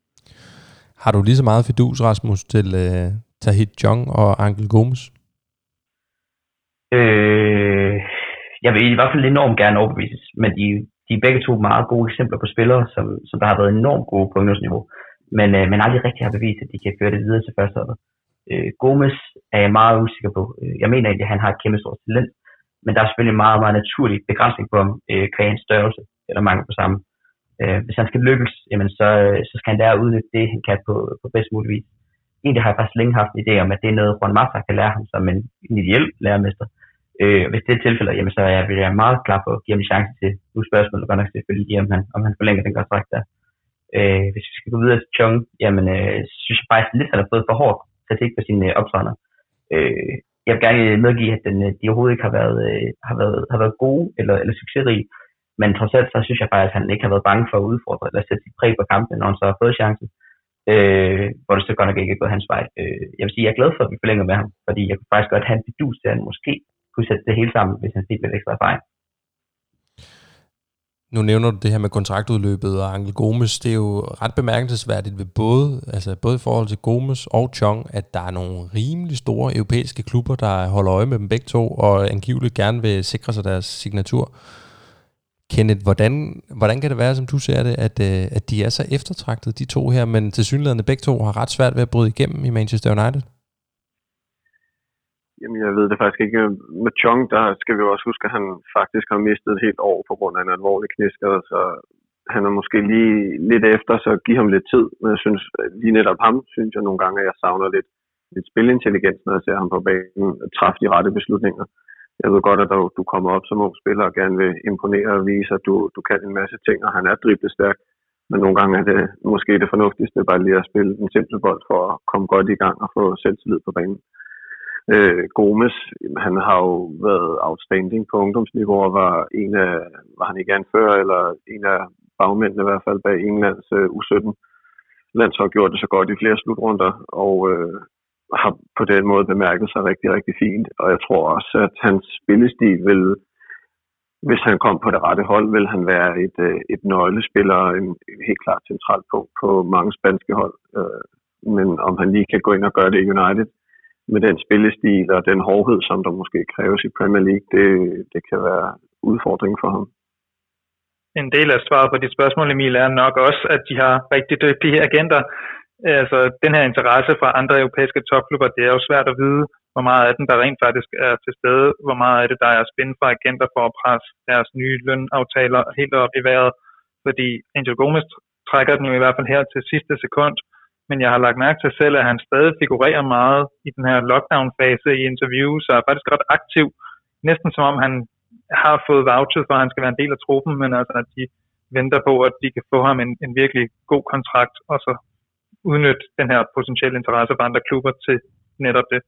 Har du lige så meget fidus, Rasmus, til uh, Tahit Jong og Angel Gomes? Øh, jeg vil i hvert fald enormt gerne overbevises, men de, de er begge to meget gode eksempler på spillere, som, som der har været enormt gode på ungdomsniveau, men, øh, men aldrig rigtig har bevist, at de kan føre det videre til førsteholdet. Øh, Gomes er jeg meget usikker på. Øh, jeg mener egentlig, at han har et kæmpe stort talent, men der er selvfølgelig en meget, meget naturlig begrænsning på ham, øh, kvæg hans størrelse, eller mangel på samme. Øh, hvis han skal lykkes, jamen så, øh, så skal han lære at udnytte det, han kan på, på bedst mulig vis. Egentlig har jeg faktisk længe haft en idé om, at det er noget, Juan Mata kan lære ham som en, en ideel lærermester. Øh, hvis det er tilfældet, jamen, så er jeg, vil jeg meget klar på at give ham en chance til. Nu spørgsmålet godt nok selvfølgelig, om han, om han forlænger den kontrakt der. Øh, hvis vi skal gå videre til Chung, jamen, øh, synes jeg faktisk lidt, at han har fået for hårdt kritik på sine øh, optrædener. Øh, jeg vil gerne øh, medgive, at den, øh, de overhovedet ikke har været, øh, har været, har været gode eller, eller succesrige. Men trods alt, så synes jeg faktisk, at han ikke har været bange for at udfordre eller sætte sit præg på kampen, når han så har fået chancen. Øh, hvor det så godt nok ikke er gået hans vej. Øh, jeg vil sige, at jeg er glad for, at vi forlænger med ham, fordi jeg kunne faktisk godt have en bedus til, at han måske kunne sætte det hele sammen, hvis han fik lidt ekstra erfaring. Nu nævner du det her med kontraktudløbet og Angel Gomes. Det er jo ret bemærkelsesværdigt ved både, altså både i forhold til Gomes og Chong, at der er nogle rimelig store europæiske klubber, der holder øje med dem begge to, og angiveligt gerne vil sikre sig deres signatur. Kenneth, hvordan, hvordan kan det være, som du ser det, at, øh, at de er så eftertragtet, de to her, men til synligheden begge to har ret svært ved at bryde igennem i Manchester United? Jamen, jeg ved det faktisk ikke. Med Chong, der skal vi også huske, at han faktisk har mistet et helt år på grund af en alvorlig knæskade, så han er måske lige lidt efter, så giv ham lidt tid. Men jeg synes, lige netop ham, synes jeg nogle gange, at jeg savner lidt, lidt spilintelligens, når jeg ser ham på banen, træffe de rette beslutninger. Jeg ved godt, at du kommer op som ung spiller og gerne vil imponere og vise, at du, du kan en masse ting, og han er driblestærk. Men nogle gange er det måske det fornuftigste bare lige at spille en simpel bold for at komme godt i gang og få selvtillid på banen. Øh, Gomes, han har jo været outstanding på ungdomsniveau og var en af, var han ikke anfører, eller en af bagmændene i hvert fald bag Englands øh, U17 landshold gjort det så godt i flere slutrunder, og øh, har på den måde bemærket sig rigtig, rigtig fint. Og jeg tror også, at hans spillestil vil, hvis han kom på det rette hold, vil han være et, øh, et nøglespiller, en, en helt klart central punkt på mange spanske hold. Øh, men om han lige kan gå ind og gøre det i United, med den spillestil og den hårdhed, som der måske kræves i Premier League, det, det kan være udfordring for ham. En del af svaret på dit spørgsmål, Emil, er nok også, at de har rigtig dygtige agenter. Altså, den her interesse fra andre europæiske topklubber, det er jo svært at vide, hvor meget af den, der rent faktisk er til stede, hvor meget af det, der er spændt fra agenter for at presse deres nye lønaftaler helt op i vejret, fordi Angel Gomez trækker den jo i hvert fald her til sidste sekund, men jeg har lagt mærke til selv, at han stadig figurerer meget i den her lockdown-fase i interviews, og er faktisk ret aktiv, næsten som om han har fået vouchet for, at han skal være en del af truppen, men altså, at de venter på, at de kan få ham en, en virkelig god kontrakt, og så udnytte den her potentielle interesse for andre klubber til netop det.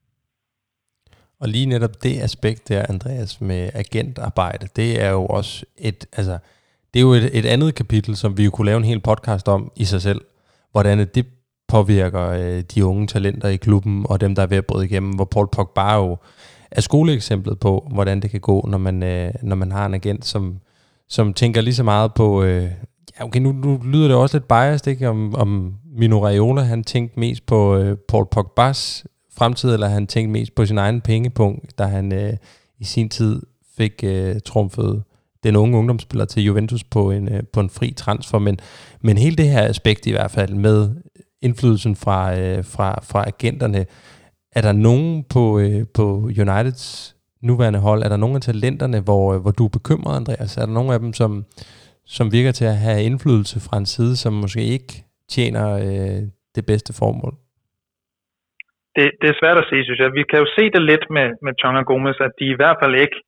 Og lige netop det aspekt der, Andreas, med agentarbejde, det er jo også et, altså, det er jo et, et andet kapitel, som vi jo kunne lave en hel podcast om i sig selv. Hvordan det påvirker øh, de unge talenter i klubben, og dem, der er ved at bryde igennem, hvor Paul Pogba jo er skoleeksemplet på, hvordan det kan gå, når man, øh, når man har en agent, som, som tænker lige så meget på, øh, ja okay, nu, nu lyder det også lidt biased, ikke, om, om Mino Raiola, han tænkte mest på øh, Paul Pogbas fremtid, eller han tænkte mest på sin egen pengepunkt, da han øh, i sin tid fik øh, trumfet den unge ungdomsspiller til Juventus på en, øh, på en fri transfer, men, men hele det her aspekt i hvert fald med indflydelsen fra, øh, fra, fra agenterne, er der nogen på, øh, på Uniteds nuværende hold, er der nogen af talenterne, hvor, øh, hvor du er bekymret, Andreas? Er der nogen af dem, som, som virker til at have indflydelse fra en side, som måske ikke tjener øh, det bedste formål? Det, det er svært at se, synes jeg. Vi kan jo se det lidt med, med Chong og Gomez, at de i hvert fald ikke,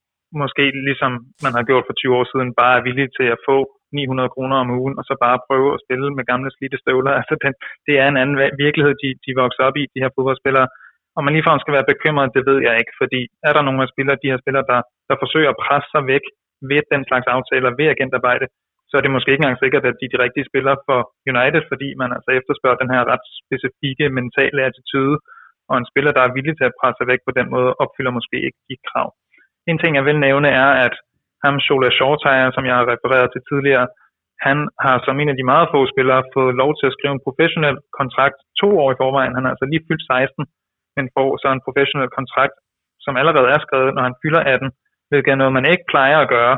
måske ligesom man har gjort for 20 år siden, bare er villige til at få 900 kroner om ugen, og så bare prøve at spille med gamle slidte støvler. Altså, den, det er en anden virkelighed, de, de vokser op i, de her fodboldspillere. Om man ligefrem skal være bekymret, det ved jeg ikke, fordi er der nogle af spillere, de her spillere, der, der forsøger at presse sig væk ved den slags aftaler, ved agentarbejde, så er det måske ikke engang sikkert, at de er de rigtige spillere for United, fordi man altså efterspørger den her ret specifikke mentale attitude, og en spiller, der er villig til at presse sig væk på den måde, opfylder måske ikke de krav. En ting, jeg vil nævne, er, at ham Shola Shortire, som jeg har refereret til tidligere, han har som en af de meget få spillere fået lov til at skrive en professionel kontrakt to år i forvejen. Han er altså lige fyldt 16, men får så en professionel kontrakt, som allerede er skrevet, når han fylder 18, hvilket er noget, man ikke plejer at gøre,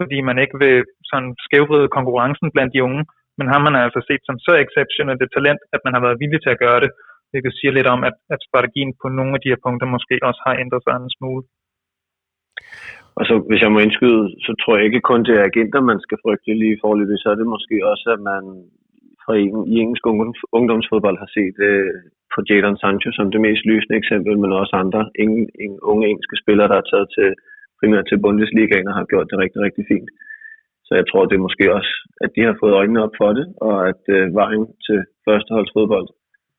fordi man ikke vil sådan skævvride konkurrencen blandt de unge, men har man altså set som så exceptionelt et talent, at man har været villig til at gøre det, hvilket siger lidt om, at, at strategien på nogle af de her punkter måske også har ændret sig en smule. Og så hvis jeg må indskyde, så tror jeg ikke kun det er agenter, man skal frygte lige forløbet, så er det måske også, at man fra i engelsk ungdomsfodbold har set øh, på Jadon Sancho som det mest lysende eksempel, men også andre ingen, ingen unge engelske spillere, der er taget til primært til Bundesligaen og har gjort det rigtig, rigtig fint. Så jeg tror, det er måske også, at de har fået øjnene op for det, og at øh, vejen til førsteholdsfodbold,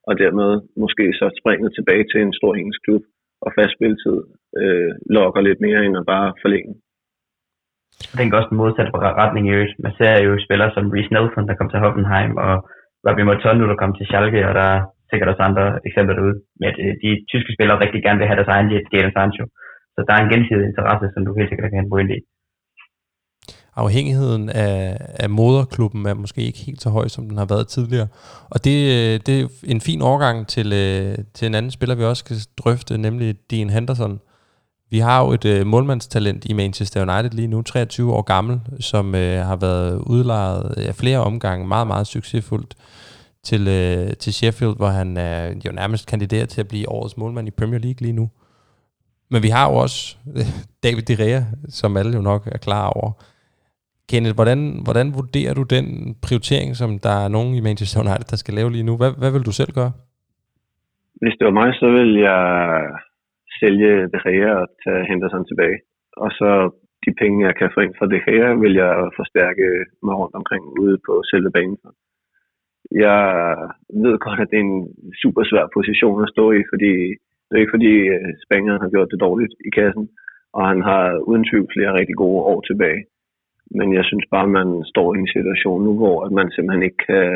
og dermed måske så springet tilbage til en stor engelsk klub og fast spilletid, øh, lokker lidt mere end at bare forlænge. Jeg tænker også den modsatte retning i øvrigt. Man ser jo spillere som Reece Nelson, der kom til Hoffenheim, og Robbie Motondo, der kom til Schalke, og der er sikkert også andre eksempler derude, med at øh, de tyske spillere rigtig gerne vil have deres egen Jadon Sancho. Så der er en gensidig interesse, som du helt sikkert kan bruge ind i. Afhængigheden af, af moderklubben er måske ikke helt så høj, som den har været tidligere. Og det, øh, det er en fin overgang til, øh, til en anden spiller, vi også skal drøfte, nemlig Dean Henderson. Vi har jo et øh, målmandstalent i Manchester United lige nu, 23 år gammel, som øh, har været udlejet af flere omgange, meget, meget succesfuldt til, øh, til Sheffield, hvor han er jo nærmest kandidat til at blive årets målmand i Premier League lige nu. Men vi har jo også øh, David De Rea, som alle jo nok er klar over. Kenneth, hvordan, hvordan vurderer du den prioritering, som der er nogen i Manchester United, der skal lave lige nu? Hvad, hvad vil du selv gøre? Hvis det var mig, så vil jeg sælge De Gea og tage Henderson tilbage. Og så de penge, jeg kan få ind fra De Gea, vil jeg forstærke mig rundt omkring ude på selve banen. Jeg ved godt, at det er en super svær position at stå i, fordi det er ikke fordi øh, Spanien har gjort det dårligt i kassen, og han har uden tvivl flere rigtig gode år tilbage. Men jeg synes bare, at man står i en situation nu, hvor at man simpelthen ikke kan,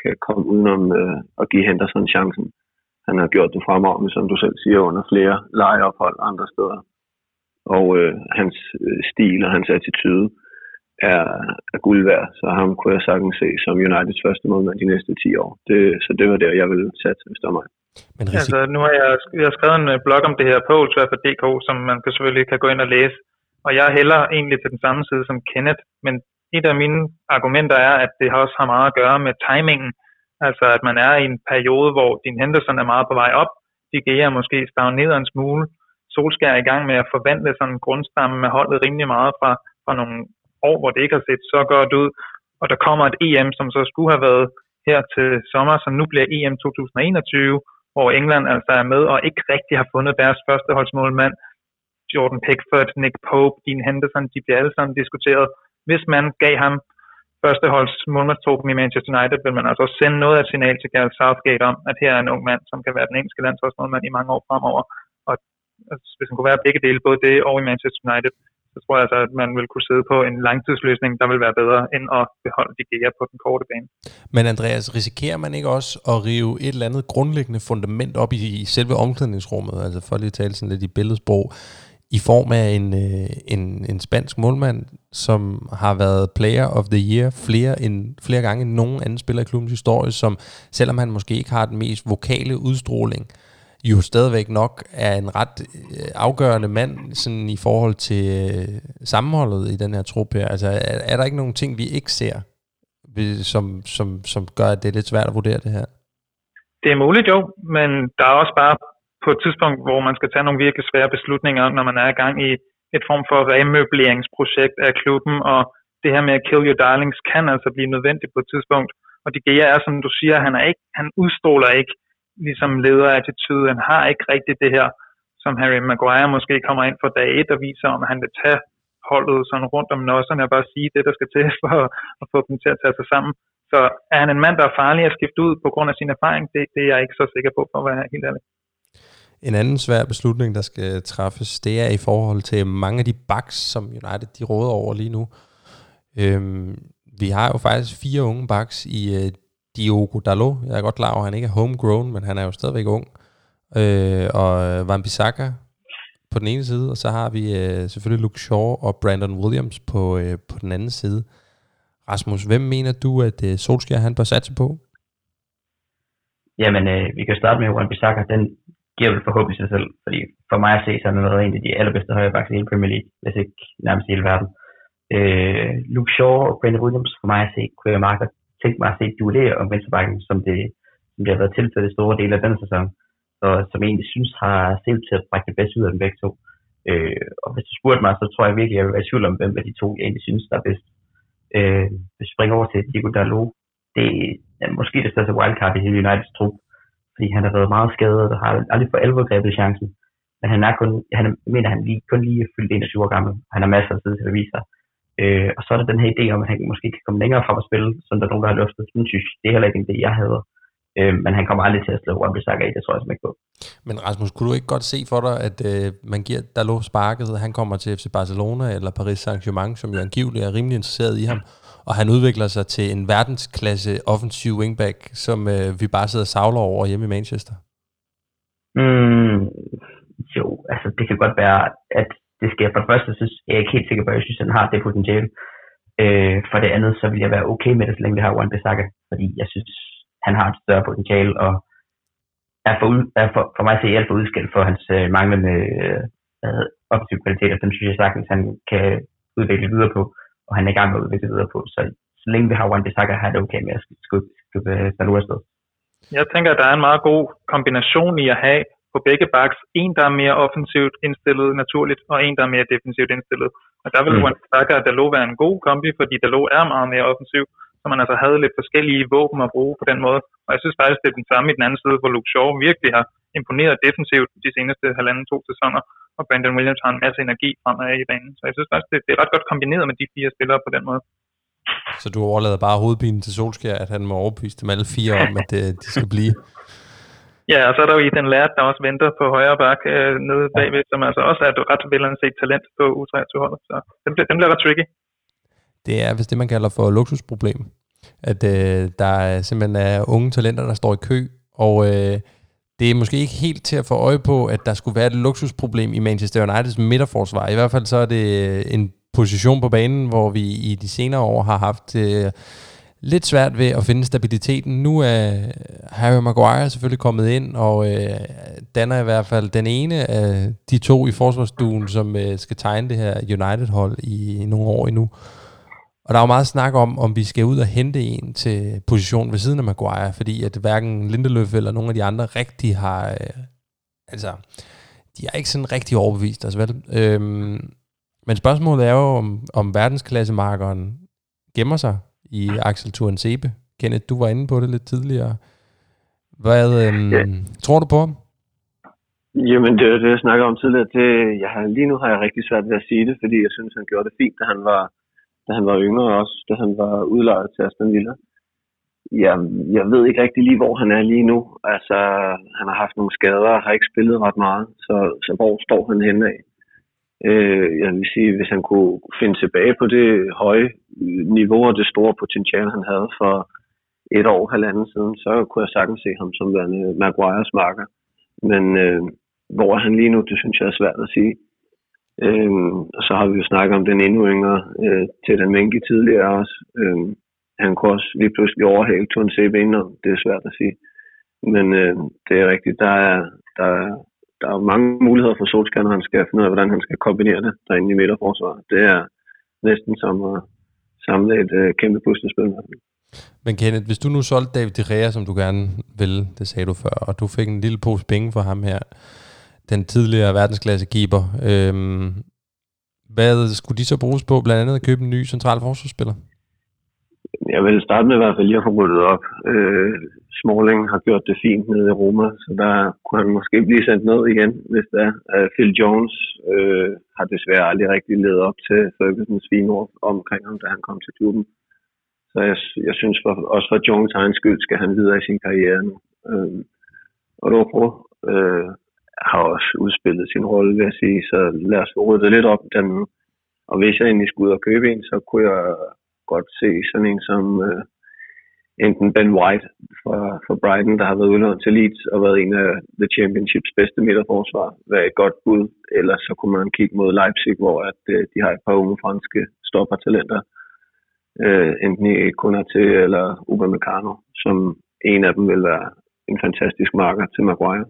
kan komme udenom øh, at give Henderson chancen. Han har gjort det fremragende, som du selv siger, under flere lejeophold andre steder. Og øh, hans øh, stil og hans attitude er, er guld værd, så ham kunne jeg sagtens se som Uniteds første målmand de næste 10 år. Det, så det var der, jeg ville sætte, hvis det var mig. Men risik- altså, nu har jeg, jeg har skrevet en øh, blog om det her på DK, som man kan selvfølgelig kan gå ind og læse. Og jeg hælder egentlig til den samme side som Kenneth, men et af mine argumenter er, at det også har meget at gøre med timingen. Altså at man er i en periode, hvor din Henderson er meget på vej op, de er måske stagneret en smule, Solskær er i gang med at forvandle sådan en grundstamme med holdet rimelig meget fra, fra nogle år, hvor det ikke har set så godt ud. Og der kommer et EM, som så skulle have været her til sommer, som nu bliver EM 2021, hvor England altså er med og ikke rigtig har fundet deres førsteholdsmålmand. Jordan Pickford, Nick Pope, Dean Henderson, de bliver alle sammen diskuteret. Hvis man gav ham førsteholds målmandstruppen i Manchester United, vil man altså sende noget af et signal til Gareth Southgate om, at her er en ung mand, som kan være den engelske landsholdsmålmand i mange år fremover. Og altså, hvis han kunne være begge dele, både det og i Manchester United, så tror jeg altså, at man vil kunne sidde på en langtidsløsning, der vil være bedre, end at beholde de gære på den korte bane. Men Andreas, risikerer man ikke også at rive et eller andet grundlæggende fundament op i selve omklædningsrummet, altså for lige at tale sådan lidt i billedsprog, i form af en, øh, en, en spansk målmand, som har været player of the year flere, end, flere gange end nogen anden spiller i klubbens historie, som selvom han måske ikke har den mest vokale udstråling, jo stadigvæk nok er en ret øh, afgørende mand sådan i forhold til øh, sammenholdet i den her trup her. Altså er, er der ikke nogen ting, vi ikke ser, som, som, som gør, at det er lidt svært at vurdere det her? Det er muligt jo, men der er også bare på et tidspunkt, hvor man skal tage nogle virkelig svære beslutninger, når man er i gang i et form for remøbleringsprojekt af klubben, og det her med at kill your darlings kan altså blive nødvendigt på et tidspunkt. Og det Gea er, som du siger, han, er ikke, han udstråler ikke ligesom lederattitude. Han har ikke rigtigt det her, som Harry Maguire måske kommer ind for dag et og viser, om han vil tage holdet sådan rundt om nosserne og bare sige det, der skal til for at få dem til at tage sig sammen. Så er han en mand, der er farlig at skifte ud på grund af sin erfaring? Det, det er jeg ikke så sikker på, for at være helt ærlig. En anden svær beslutning, der skal træffes, det er i forhold til mange af de backs, som United de råder over lige nu. Øhm, vi har jo faktisk fire unge backs i øh, Diogo Dalot. Jeg er godt klar over, at han ikke er homegrown, men han er jo stadigvæk ung. Øh, og øh, Van Bissaka på den ene side, og så har vi øh, selvfølgelig Luke Shaw og Brandon Williams på, øh, på den anden side. Rasmus, hvem mener du, at øh, Solskjaer han bør satse på? Jamen, øh, vi kan starte med Juan Bissaka. Den giver vel forhåbentlig sig selv, fordi for mig at se, så er han været en af de allerbedste højrebacks i hele Premier League, hvis ikke nærmest i hele verden. Øh, Luke Shaw og Brandon Williams, for mig at se, kunne jeg meget tænke mig at se duellere om venstrebacken, som det, som det har været tilfældet i store dele af denne sæson, og som jeg egentlig synes har set til at brække det bedste ud af dem begge to. Øh, og hvis du spurgte mig, så tror jeg virkelig, at jeg vil være i tvivl om, hvem af de to jeg egentlig synes, der er bedst. Øh, hvis vi springer over til Diego Dalot, det er måske det største wildcard i hele Uniteds trup, fordi han har været meget skadet og har aldrig for alvor grebet chancen. Men han er kun, han er, mener, han lige, kun lige fyldt 21 år gammel. Han har masser af tid til at vise sig. Øh, og så er der den her idé om, at han måske kan komme længere frem og spille, som der er nogen, der har løftet. Den synes det er heller ikke en idé, jeg havde. Øh, men han kommer aldrig til at slå Wan-Bissaka i, det tror jeg ikke på. Men Rasmus, kunne du ikke godt se for dig, at øh, man giver Dalot sparket, han kommer til FC Barcelona eller Paris Saint-Germain, som jo angiveligt er rimelig interesseret i ham, og han udvikler sig til en verdensklasse offensiv wingback, som øh, vi bare sidder og savler over hjemme i Manchester? Mm, jo, altså det kan godt være, at det sker. For det første synes jeg er ikke helt sikker på, at jeg synes, at han har det potentiale. Øh, for det andet, så vil jeg være okay med det, så længe vi har Juan Bissaka, fordi jeg synes, han har et større potentiale, og er for, er for, for mig at se alt for udskilt for hans øh, manglende øh, optiv kvalitet, og den synes jeg sagtens, han kan udvikle videre på og han er i gang med at udvikle videre på. Så, så længe vi har Juan Bissaka, har det okay med at skubbe, skubbe Salou afsted. Jeg tænker, at der er en meget god kombination i at have på begge backs. En, der er mere offensivt indstillet naturligt, og en, der er mere defensivt indstillet. Og der vil mm. Juan Bissaka og Dalot være en god kombi, fordi Dalot er meget mere offensiv, så man altså havde lidt forskellige våben at bruge på den måde. Og jeg synes faktisk, det er den samme i den anden side, hvor Luke Shaw virkelig har imponeret defensivt de seneste halvanden to sæsoner, og Brandon Williams har en masse energi fremad i banen. Så jeg synes faktisk, det, det er ret godt kombineret med de fire spillere på den måde. Så du overlader bare hovedpinen til Solskjaer, at han må overbevise dem alle fire om, at øh, de skal blive? Ja, og så er der jo den lært, der også venter på højre bak øh, nede bagved, som altså også er et ret velanset talent på U23-holdet. Så den, den bliver ret tricky. Det er vist det, man kalder for luksusproblem. At øh, der simpelthen er unge talenter, der står i kø, og øh, det er måske ikke helt til at få øje på, at der skulle være et luksusproblem i Manchester Uniteds midterforsvar. I hvert fald så er det øh, en position på banen, hvor vi i de senere år har haft øh, lidt svært ved at finde stabiliteten. Nu er øh, Harry Maguire selvfølgelig kommet ind, og øh, danner i hvert fald den ene af de to i forsvarsduen, som øh, skal tegne det her United-hold i, i nogle år endnu. Og der er jo meget snak om, om vi skal ud og hente en til position ved siden af Maguire, fordi at hverken Lindeløf eller nogen af de andre rigtig har... Øh, altså, de er ikke sådan rigtig overbevist, altså vel? Øhm, men spørgsmålet er jo, om, om verdensklassemarkeren gemmer sig i Axel Turen Sebe. Kenneth, du var inde på det lidt tidligere. Hvad øhm, ja. tror du på ham? Jamen, det er det, jeg snakker om tidligere. Det, jeg har, lige nu har jeg rigtig svært ved at sige det, fordi jeg synes, han gjorde det fint, da han var, da han var yngre også, da han var udlejet til Aston Villa. Ja, jeg ved ikke rigtig lige, hvor han er lige nu. Altså, han har haft nogle skader og har ikke spillet ret meget, så, så hvor står han henne af? Øh, jeg vil sige, hvis han kunne finde tilbage på det høje niveau og det store potentiale, han havde for et år, halvanden siden, så kunne jeg sagtens se ham som værende Maguires marker. Men øh, hvor er han lige nu, det synes jeg er svært at sige. Øhm, og så har vi jo snakket om den endnu yngre øh, til den mængde tidligere også. Øhm, han kunne også lige pludselig overhale Turen CB indenom. Det er svært at sige. Men øh, det er rigtigt, der er, der, er, der er mange muligheder for Solskjaer, når han skal finde ud af, hvordan han skal kombinere det derinde i midterforsvaret. Det er næsten som at samle et øh, kæmpe puslespil. Men Kenneth, hvis du nu solgte David De Gea, som du gerne ville, det sagde du før, og du fik en lille pose penge for ham her, den tidligere verdensklasse keeper, øhm, hvad skulle de så bruges på? Blandt andet at købe en ny central forsvarsspiller? Jeg vil starte med i hvert fald lige at få ryddet op. Øh, Smalling har gjort det fint nede i Roma, så der kunne han måske blive sendt ned igen, hvis der er. Øh, Phil Jones øh, har desværre aldrig rigtig levet op til Fergusons fine ord omkring ham, da han kom til klubben. Så jeg, jeg synes for, også for Jones egen skyld skal han videre i sin karriere nu. Øh, og Rojo øh, har også udspillet sin rolle, vil jeg sige, så lad os få ryddet lidt op dernede. Og hvis jeg egentlig skulle ud og købe en, så kunne jeg godt se sådan en som øh, enten Ben White fra, fra Brighton, der har været udlånt til Leeds og været en af The Championships bedste midterforsvar, være et godt bud. Eller så kunne man kigge mod Leipzig, hvor at, øh, de har et par unge franske stoppertalenter, øh, enten i Konate eller Upamecano, som en af dem vil være en fantastisk marker til Maguire.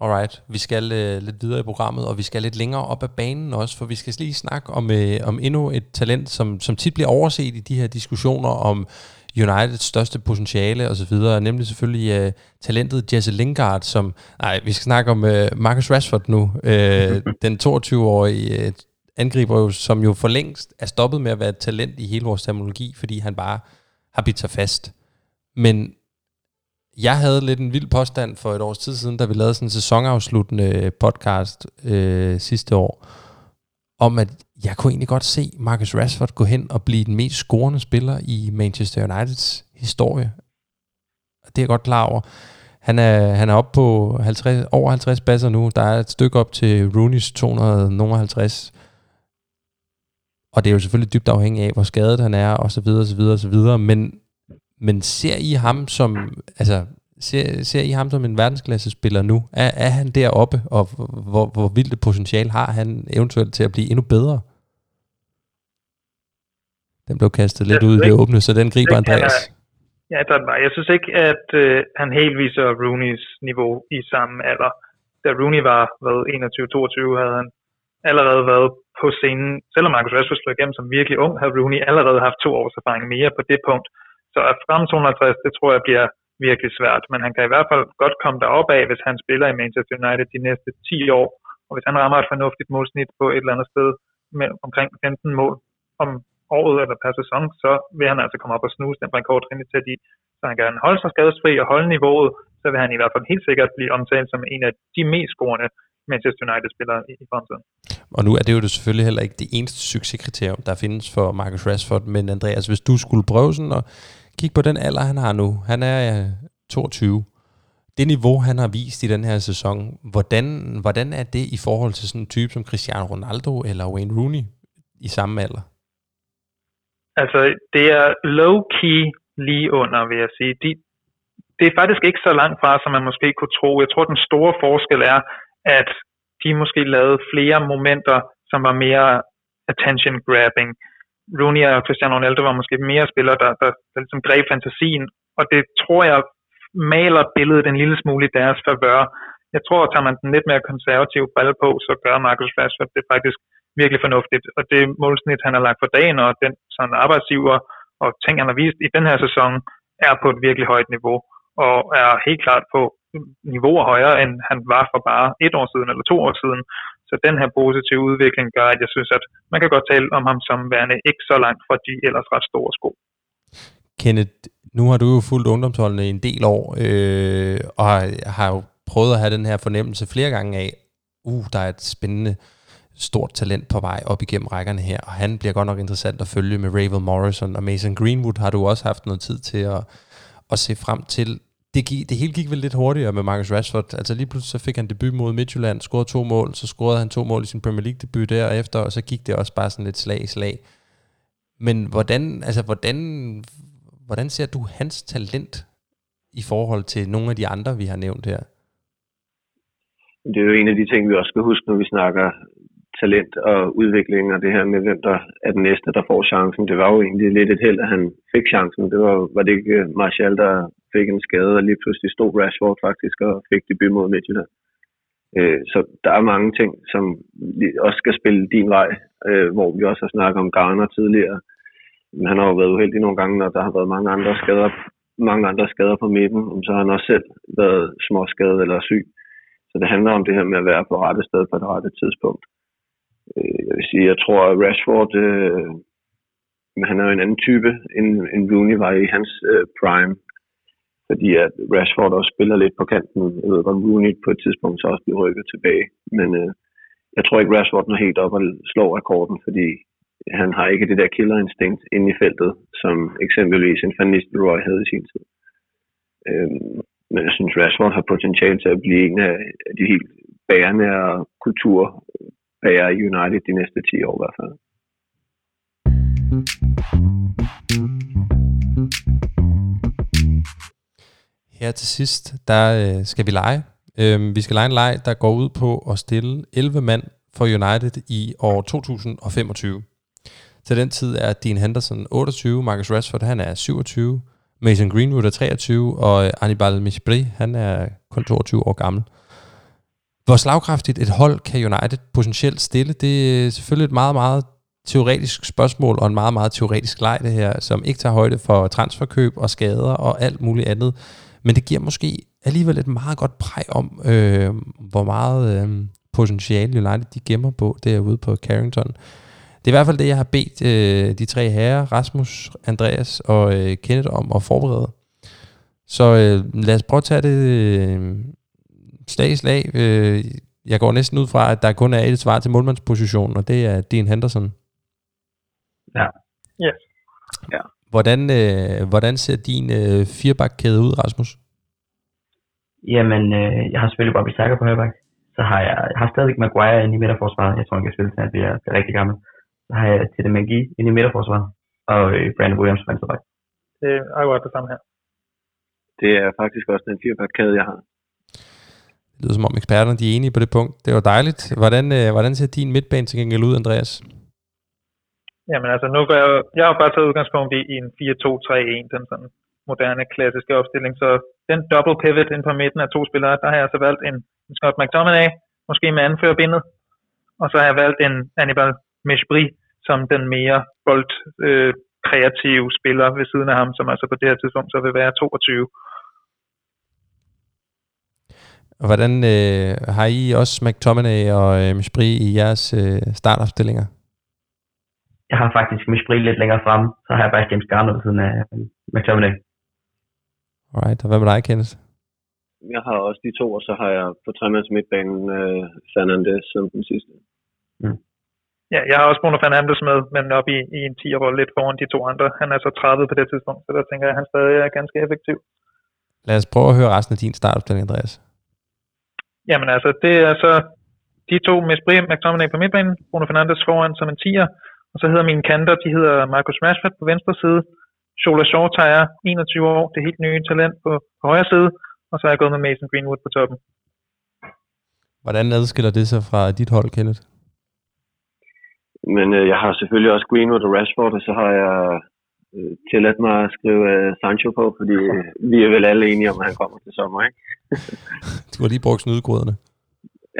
Alright, vi skal øh, lidt videre i programmet, og vi skal lidt længere op ad banen også, for vi skal lige snakke om, øh, om endnu et talent, som, som tit bliver overset i de her diskussioner om Uniteds største potentiale osv., nemlig selvfølgelig øh, talentet Jesse Lingard, som, nej, vi skal snakke om øh, Marcus Rashford nu, øh, den 22-årige øh, angriber, som jo for længst er stoppet med at være et talent i hele vores terminologi, fordi han bare har bidt sig fast. Men jeg havde lidt en vild påstand for et års tid siden, da vi lavede sådan en sæsonafsluttende øh, podcast øh, sidste år, om at jeg kunne egentlig godt se Marcus Rashford gå hen og blive den mest scorende spiller i Manchester Uniteds historie. Det er jeg godt klar over. Han er, han er oppe på 50, over 50 basser nu. Der er et stykke op til Rooney's 250. Og det er jo selvfølgelig dybt afhængigt af, hvor skadet han er, og så videre, og så videre, og så videre. Men men ser I ham som, altså, ser, ser I ham som en verdensklasse spiller nu? Er, er han deroppe, og hvor, hvor vildt et potentiale har han eventuelt til at blive endnu bedre? Den blev kastet lidt ud i det åbne, så den griber Andreas. Ja, der var. Jeg synes ikke, at øh, han helt viser Rooneys niveau i samme alder. Da Rooney var hvad, 21-22, havde han allerede været på scenen. Selvom Marcus Rashford slog igennem som virkelig ung, havde Rooney allerede haft to års erfaring mere på det punkt. Så at frem 250, det tror jeg bliver virkelig svært. Men han kan i hvert fald godt komme derop af, hvis han spiller i Manchester United de næste 10 år. Og hvis han rammer et fornuftigt målsnit på et eller andet sted med omkring 15 mål om året eller per sæson, så vil han altså komme op og snuse den rekord rimelig tæt i. Så han kan holde sig skadesfri og holde niveauet, så vil han i hvert fald helt sikkert blive omtalt som en af de mest scorende Manchester United-spillere i, i fremtiden. Og nu er det jo det selvfølgelig heller ikke det eneste succeskriterium, der findes for Marcus Rashford, men Andreas, hvis du skulle prøve sådan at kig på den alder, han har nu. Han er øh, 22. Det niveau, han har vist i den her sæson, hvordan, hvordan er det i forhold til sådan en type som Cristiano Ronaldo eller Wayne Rooney i samme alder? Altså, det er low-key lige under, vil jeg sige. De, det er faktisk ikke så langt fra, som man måske kunne tro. Jeg tror, den store forskel er, at de måske lavede flere momenter, som var mere attention-grabbing. Rooney og Cristiano Ronaldo var måske mere spillere, der, der, der ligesom greb fantasien, og det tror jeg maler billedet en lille smule i deres favør. Jeg tror, at tager man den lidt mere konservative brille på, så gør Marcus Rashford det faktisk virkelig fornuftigt. Og det målsnit, han har lagt for dagen, og den sådan arbejdsgiver og ting, han har vist i den her sæson, er på et virkelig højt niveau. og er helt klart på niveauer højere, end han var for bare et år siden eller to år siden. Så den her positive udvikling gør, at jeg synes, at man kan godt tale om ham som værende ikke så langt fra de ellers ret store sko. Kenneth, nu har du jo fulgt ungdomsholdene i en del år, øh, og har har jo prøvet at have den her fornemmelse flere gange af, uh, der er et spændende stort talent på vej op igennem rækkerne her, og han bliver godt nok interessant at følge med Ravel Morrison og Mason Greenwood har du også haft noget tid til at, at se frem til. Det, gik, det hele gik vel lidt hurtigere med Marcus Rashford. Altså lige pludselig så fik han debut mod Midtjylland, scorede to mål, så scorede han to mål i sin Premier League debut derefter, og så gik det også bare sådan lidt slag i slag. Men hvordan, altså hvordan, hvordan ser du hans talent i forhold til nogle af de andre, vi har nævnt her? Det er jo en af de ting, vi også skal huske, når vi snakker talent og udvikling, og det her med, hvem der er den næste, der får chancen. Det var jo egentlig lidt et held, at han fik chancen. Det var, var det ikke Martial, der fik en skade, og lige pludselig stod Rashford faktisk og fik debut mod Midtjylland. Øh, så der er mange ting, som også skal spille din vej, øh, hvor vi også har snakket om Garner tidligere. Men han har jo været uheldig nogle gange, når der har været mange andre skader, mange andre skader på midten, så har han også selv været småskadet eller syg. Så det handler om det her med at være på rette sted på det rette tidspunkt. Øh, jeg vil sige, jeg tror, at Rashford, øh, han er jo en anden type, end, end Rooney var i hans øh, prime. Fordi at Rashford også spiller lidt på kanten. Jeg ved godt, Rooney på et tidspunkt så også bliver rykket tilbage. Men øh, jeg tror ikke, Rashford når helt op og slår rekorden, fordi han har ikke det der killerinstinkt inde i feltet, som eksempelvis en Van Nistelrooy havde i sin tid. Øhm, men jeg synes, Rashford har potentiale til at blive en af de helt bærende kultur være i United de næste 10 år i hvert fald. Her til sidst, der øh, skal vi lege. Øh, vi skal lege en leg, der går ud på at stille 11 mand for United i år 2025. Til den tid er Dean Henderson 28, Marcus Rashford han er 27, Mason Greenwood er 23, og Anibal Mishbri han er kun 22 år gammel. Hvor slagkraftigt et hold kan United potentielt stille, det er selvfølgelig et meget, meget teoretisk spørgsmål og en meget, meget teoretisk leg det her, som ikke tager højde for transferkøb og skader og alt muligt andet. Men det giver måske alligevel et meget godt præg om, øh, hvor meget øh, potentiale United de gemmer på derude på Carrington. Det er i hvert fald det, jeg har bedt øh, de tre herrer, Rasmus, Andreas og øh, Kenneth om at forberede. Så øh, lad os prøve at tage det øh, slag i slag. Øh, jeg går næsten ud fra, at der kun er et svar til målmandspositionen, og det er Dean Henderson. Ja. Yes. Ja. Hvordan, øh, hvordan ser din øh, firebakkæde ud, Rasmus? Jamen, øh, jeg har selvfølgelig Bobby Sacker på højbak. Så har jeg, jeg har stadig Maguire inde i midterforsvaret. Jeg tror, han kan spille til, at bliver, bliver rigtig gammel. Så har jeg Tete Magi inde i midterforsvaret. Og øh, Brandon Williams på venstreback. Det er akkurat det samme her. Det er faktisk også den firebakkæde, jeg har. Det lyder som om eksperterne de er enige på det punkt. Det var dejligt. Hvordan, øh, hvordan ser din midtbane til gengæld ud, Andreas? Jamen altså, nu går jeg, jeg har bare taget udgangspunkt i, i en 4-2-3-1, den sådan moderne klassiske opstilling. Så den double pivot ind på midten af to spillere, der har jeg så valgt en, en Scott McTominay, måske med anførerbindet. Og så har jeg valgt en Hannibal Meshbri som den mere bold øh, kreative spiller ved siden af ham, som altså på det her tidspunkt så vil være 22. Og hvordan øh, har I også McTominay og øh, Mishbri i jeres øh, startopstillinger? Jeg har faktisk Mishbri lidt længere frem, så har jeg bare James Garner ved siden af øh, McTominay. Alright, og hvad med dig, Kenneth? Jeg har også de to, og så har jeg på tremands midtbanen øh, Fernandes som den sidste. Mm. Ja, jeg har også Bruno Fernandes med, men op i, i en 10 rolle lidt foran de to andre. Han er så 30 på det tidspunkt, så der tænker jeg, at han stadig er ganske effektiv. Lad os prøve at høre resten af din startopstilling, Andreas. Jamen altså, det er så de to med Sprie McTominay på midtbanen, Bruno Fernandes foran som en 10'er, og så hedder mine kanter, de hedder Marcus Rashford på venstre side, Shola tager 21 år, det helt nye talent på, på højre side, og så er jeg gået med Mason Greenwood på toppen. Hvordan adskiller det sig fra dit hold, Kenneth? Men øh, jeg har selvfølgelig også Greenwood og Rashford, og så har jeg øh, tilladt mig at skrive øh, Sancho på, fordi øh, vi er vel alle enige om, at han kommer til sommer, ikke? du har lige brugt snydegrøderne.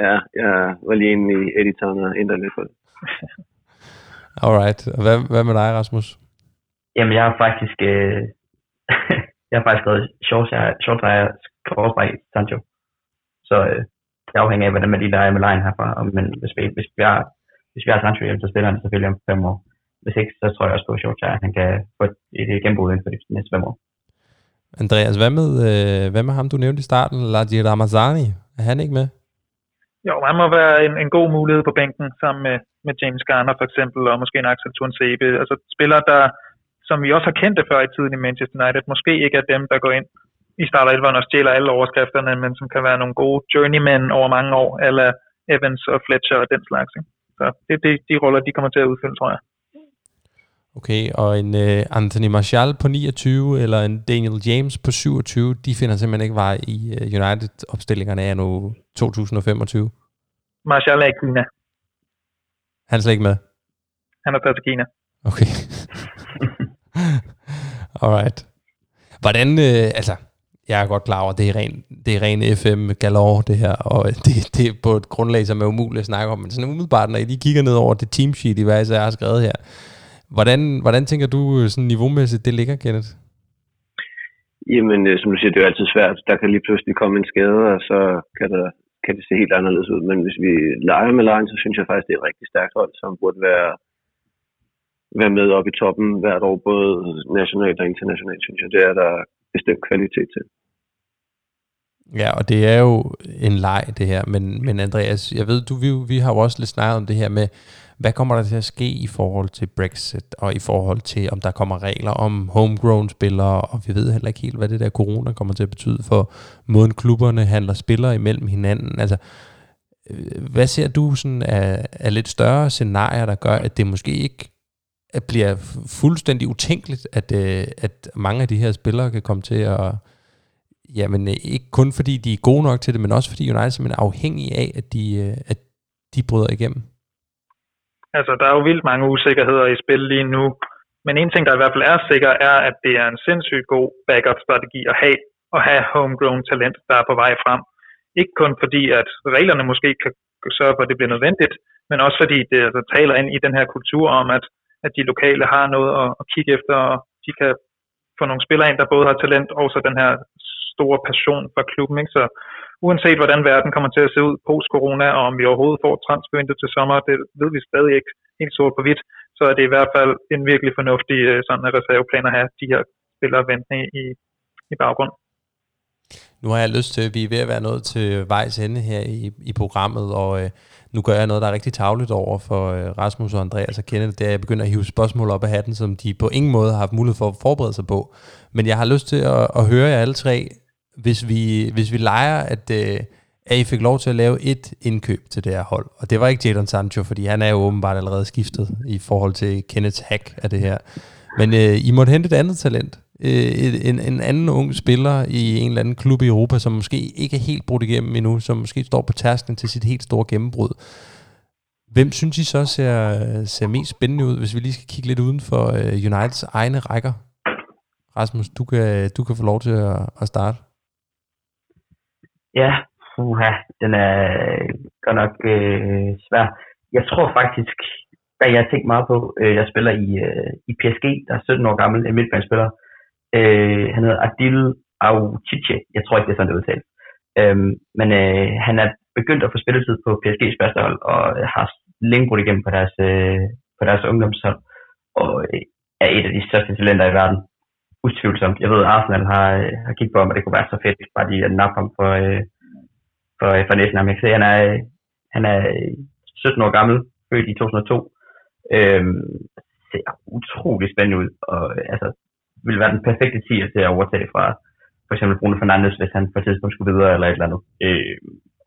Ja, jeg var lige inde i editoren og ændret lidt på det. Alright. Og hvad, hvad med dig, Rasmus? Jamen, jeg har faktisk... Øh, Jeg har faktisk skrevet short skråstreg Sancho. Så øh, det afhænger af, hvordan man lige der er med lejen herfra. Men hvis vi, hvis vi har, hvis vi har Sancho hjem, så spiller han selvfølgelig om fem år. Hvis ikke, så tror jeg også på, at han kan få et, et gennembrud inden for de næste fem år. Andreas, hvad med, øh, hvad med ham, du nævnte i starten, Ladi Ramazani? Er han ikke med? Jo, han må være en, en god mulighed på bænken, sammen med, med James Garner for eksempel, og måske en Axel Tunsebe. Altså spillere, der, som vi også har kendt det før i tiden i Manchester United, måske ikke er dem, der går ind i starter 11 og stjæler alle overskrifterne, men som kan være nogle gode journeymen over mange år, eller Evans og Fletcher og den slags. Ikke? Så det er de, de roller, de kommer til at udfylde, tror jeg. Okay, og en uh, Anthony Martial på 29, eller en Daniel James på 27, de finder simpelthen ikke vej i uh, United-opstillingerne af nu 2025? Martial er i Kina. Han er slet ikke med? Han er taget til Kina. Okay. Alright. Hvordan, uh, altså, jeg er godt klar over, at det er ren, det er ren FM galore, det her, og det, det er på et grundlag, som er umuligt at snakke om, men sådan umiddelbart, når I lige kigger ned over det teamsheet, I hvad jeg har skrevet her, hvordan, hvordan tænker du sådan niveaumæssigt, det ligger, Kenneth? Jamen, øh, som du siger, det er jo altid svært. Der kan lige pludselig komme en skade, og så kan, der, kan det se helt anderledes ud. Men hvis vi leger med lejen, så synes jeg faktisk, det er et rigtig stærkt hold, som burde være, være med op i toppen hvert år, både nationalt og internationalt, synes jeg. Det er der bestemt kvalitet til. Ja, og det er jo en leg, det her. Men, men Andreas, jeg ved, du, vi, vi har jo også lidt snakket om det her med, hvad kommer der til at ske i forhold til Brexit, og i forhold til, om der kommer regler om homegrown spillere, og vi ved heller ikke helt, hvad det der corona kommer til at betyde for måden klubberne handler spillere imellem hinanden. Altså, øh, hvad ser du sådan af, af lidt større scenarier, der gør, at det måske ikke at bliver fuldstændig utænkeligt, at, øh, at mange af de her spillere kan komme til at Jamen øh, ikke kun fordi de er gode nok til det, men også fordi United er afhængig af, at de, at de bryder igennem. Altså, der er jo vildt mange usikkerheder i spil lige nu. Men en ting, der i hvert fald er sikker, er, at det er en sindssygt god backup-strategi at have, at have homegrown talent, der er på vej frem. Ikke kun fordi, at reglerne måske kan sørge for, at det bliver nødvendigt, men også fordi det altså, taler ind i den her kultur om, at, at de lokale har noget at, at kigge efter, og de kan få nogle spillere ind, der både har talent og så den her store passion for klubben. Ikke? Så uanset hvordan verden kommer til at se ud post-corona, og om vi overhovedet får transfervinduet til sommer, det ved vi stadig ikke helt sort på hvidt, så er det i hvert fald en virkelig fornuftig øh, sådan øh, reserveplan at have de her spillere ventende i, i baggrund. Nu har jeg lyst til, at vi er ved at være nået til vejs ende her i, i programmet, og øh, nu gør jeg noget, der er rigtig tavligt over for øh, Rasmus og Andreas og Kenneth, det er, at jeg begynder at hive spørgsmål op af hatten, som de på ingen måde har haft mulighed for at forberede sig på. Men jeg har lyst til at, at høre jer alle tre, hvis vi, hvis vi leger, at, øh, at I fik lov til at lave et indkøb til det her hold, og det var ikke Jadon Sancho, fordi han er jo åbenbart allerede skiftet i forhold til Kenneths hack af det her. Men øh, I måtte hente et andet talent øh, en, en anden ung spiller i en eller anden klub i Europa, som måske ikke er helt brudt igennem endnu, som måske står på tærsklen til sit helt store gennembrud. Hvem synes I så ser, ser mest spændende ud, hvis vi lige skal kigge lidt uden for øh, Uniteds egne rækker? Rasmus, du kan, du kan få lov til at, at starte. Ja, puha, den er øh, godt nok øh, svær. Jeg tror faktisk, hvad jeg har tænkt meget på, øh, jeg spiller i, øh, i PSG, der er 17 år gammel, en midtbanespiller, Øh, han hedder Adil Auchiche. Jeg tror ikke, det er sådan, det udtales. Øh, men øh, han er begyndt at få spilletid på PSG's første hold, og øh, har længe brugt igennem på deres, øh, på deres ungdomshold, og øh, er et af de største talenter i verden. Utvivlsomt. Jeg ved, at Arsenal har, øh, har kigget på ham, og det kunne være så fedt, bare de at nappe ham for, øh, for, øh, for næsten ham. Jeg kan se, han er, øh, han er øh, 17 år gammel, født i 2002. Øhm, ser utrolig spændende ud, og øh, altså, ville være den perfekte tier til at overtage fra for eksempel Bruno Fernandes, hvis han på et tidspunkt skulle videre eller et eller andet. Øh,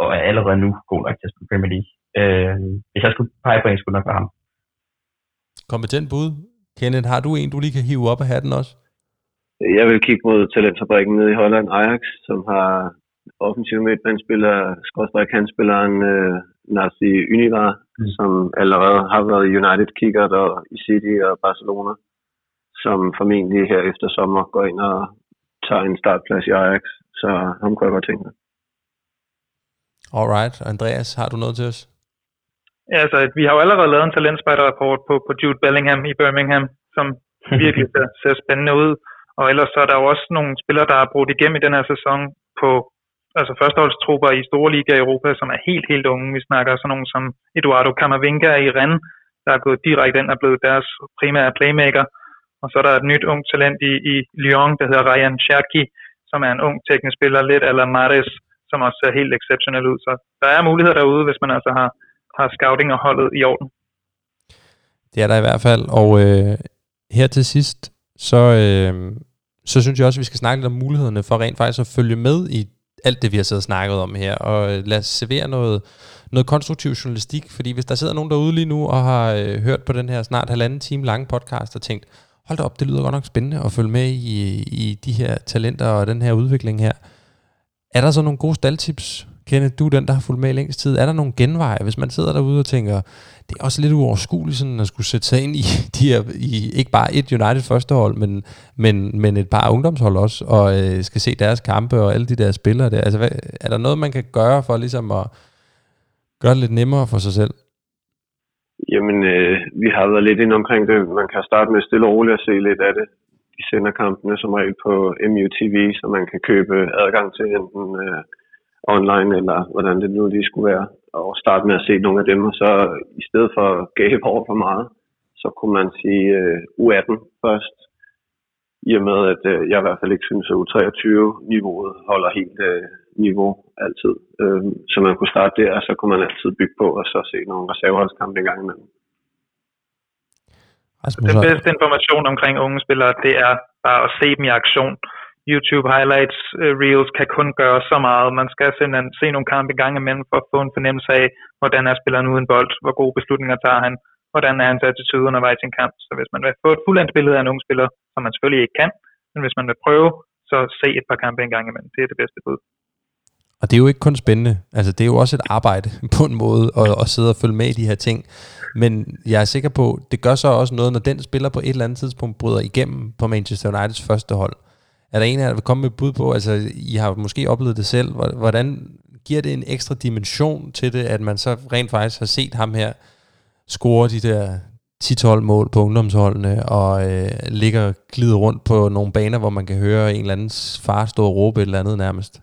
og er allerede nu god nok til at spille Premier League. Øh, hvis jeg skulle pege på en, skulle nok være ham. Kompetent bud. Kenneth, har du en, du lige kan hive op af hatten også? Jeg vil kigge mod talentfabrikken nede i Holland, Ajax, som har offensiv midtbandspiller, kandspilleren øh, Nasi Univar, mm. som allerede har været i United Kickert og i City og Barcelona som formentlig her efter sommer går ind og tager en startplads i Ajax. Så ham kunne jeg godt tænke mig. Alright. Andreas, har du noget til os? Ja, altså, vi har jo allerede lavet en talentspejderrapport på, på Jude Bellingham i Birmingham, som virkelig ser, ser spændende ud. Og ellers så er der jo også nogle spillere, der er brugt igennem i den her sæson på altså førsteholdstrupper i store ligaer i Europa, som er helt, helt unge. Vi snakker sådan nogle som Eduardo Camavinga i Rennes, der er gået direkte ind og blevet deres primære playmaker. Og så er der et nyt ung talent i, i Lyon, der hedder Ryan Cherki, som er en ung teknisk spiller, lidt eller Mares, som også ser helt exceptionel ud. Så der er muligheder derude, hvis man altså har, har scouting og holdet i orden. Det er der i hvert fald, og øh, her til sidst, så, øh, så synes jeg også, at vi skal snakke lidt om mulighederne for rent faktisk at følge med i alt det, vi har siddet og snakket om her, og øh, lad os servere noget, noget konstruktiv journalistik, fordi hvis der sidder nogen derude lige nu og har øh, hørt på den her snart halvanden time lange podcast og tænkt, hold da op, det lyder godt nok spændende at følge med i, i de her talenter og den her udvikling her. Er der så nogle gode staldtips, Kenneth, du er den, der har fulgt med i længst tid. Er der nogle genveje, hvis man sidder derude og tænker, det er også lidt uoverskueligt sådan at skulle sætte sig ind i, de her, i ikke bare et United førstehold, men, men, men et par ungdomshold også, og øh, skal se deres kampe og alle de der spillere der. Altså, hvad, er der noget, man kan gøre for ligesom at gøre det lidt nemmere for sig selv? Jamen, øh, vi har været lidt ind omkring det. Man kan starte med stille og roligt at se lidt af det. De sender kampene som regel på MUTV, så man kan købe adgang til enten øh, online, eller hvordan det nu lige skulle være, og starte med at se nogle af dem, og så i stedet for at gabe over for meget, så kunne man sige uh, U18 først, i og med at uh, jeg i hvert fald ikke synes, at U23-niveauet holder helt uh, niveau altid. Uh, så man kunne starte der, og så kunne man altid bygge på, og så se nogle reserveholdskampe en gang imellem. Den bedste information omkring unge spillere, det er bare at se dem i aktion. YouTube highlights øh, reels kan kun gøre så meget. Man skal simpelthen se nogle kampe gang imellem for at få en fornemmelse af, hvordan er spilleren uden bold, hvor gode beslutninger tager han, hvordan er hans attitude undervejs i en kamp. Så hvis man vil få et fuldendt billede af en ung spiller, som man selvfølgelig ikke kan, men hvis man vil prøve, så se et par kampe en gang imellem. Det er det bedste bud. Og det er jo ikke kun spændende. Altså, det er jo også et arbejde på en måde at, at sidde og følge med i de her ting. Men jeg er sikker på, det gør så også noget, når den spiller på et eller andet tidspunkt bryder igennem på Manchester Uniteds første hold. Er der en af jer, der vil komme med bud på, altså I har måske oplevet det selv, hvordan giver det en ekstra dimension til det, at man så rent faktisk har set ham her score de der 10-12 mål på ungdomsholdene, og øh, ligger og glider rundt på nogle baner, hvor man kan høre en eller andens far stå og råbe et eller andet nærmest?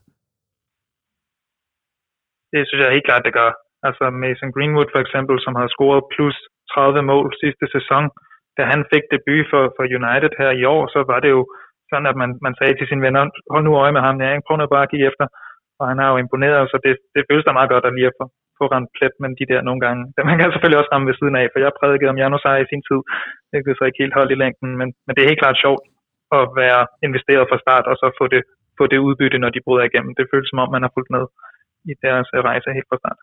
Det synes jeg helt klart, det gør. Altså Mason Greenwood for eksempel, som har scoret plus 30 mål sidste sæson, da han fik debut for, for United her i år, så var det jo sådan, at man, man sagde til sine venner, hold nu øje med ham, ja, prøv nu bare at give efter. Og han har jo imponeret, så det, det føles da meget godt at lige at få, få ramt plet med de der nogle gange. Man kan selvfølgelig også ramme ved siden af, for jeg prædikede om Janus i sin tid. Det kan så ikke helt holde i længden, men, men det er helt klart sjovt at være investeret fra start, og så få det, få det udbytte, når de bryder igennem. Det føles som om, man har fulgt med i deres øh, rejse helt fra start.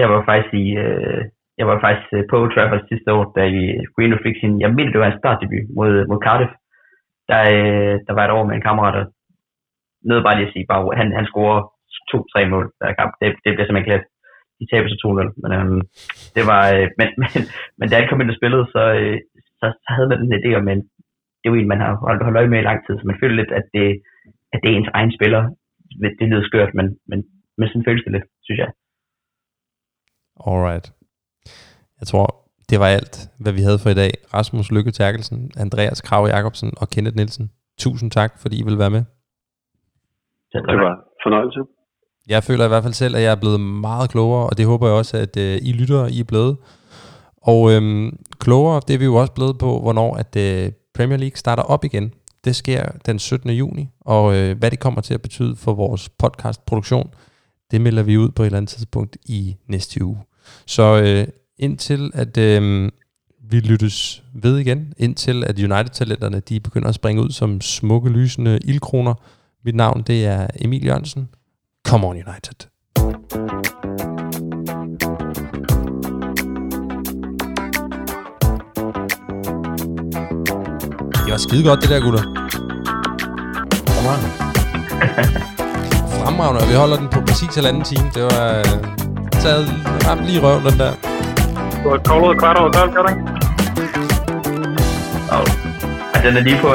Jeg var faktisk i, øh, jeg var faktisk øh, på Trafford sidste år, da vi Greenwood fik sin, jeg mener det var en startdebut mod, mod Cardiff, der, øh, der var et år med en kammerat, der nød bare lige at sige, bare, han, han scorer to-tre mål der kamp. Det, det bliver simpelthen klædt. De taber så 2-0. Men, øhm, det var, øh, men, men, men da han kom ind og spillede, så, øh, så, så havde man den idé om, at det er jo en, man har holdt, holdt øje med i lang tid, så man føler lidt, at det, at det er ens egen spiller. Det lyder skørt, men, men, men sådan føles det lidt, synes jeg. Alright. Jeg tror, det var alt, hvad vi havde for i dag. Rasmus Lykke Terkelsen, Andreas Krav Jacobsen og Kenneth Nielsen. Tusind tak, fordi I vil være med. Det var fornøjelse. Jeg føler i hvert fald selv, at jeg er blevet meget klogere, og det håber jeg også, at øh, I lytter, I er blevet. Og øhm, klogere, det er vi jo også blevet på, hvornår at øh, Premier League starter op igen. Det sker den 17. juni, og øh, hvad det kommer til at betyde for vores podcastproduktion, det melder vi ud på et eller andet tidspunkt i næste uge. Så øh, indtil at øh, vi lyttes ved igen, indtil at United-talenterne de begynder at springe ud som smukke, lysende ildkroner. Mit navn det er Emil Jørgensen. Come on United. Det var skide godt det der, gutter. Fremragende. Fremragende, og vi holder den på præcis halvanden time. Det var øh, taget ramt lige røven, den der. Du har koldet kvart over 12, gør du ikke? Og, den er lige på,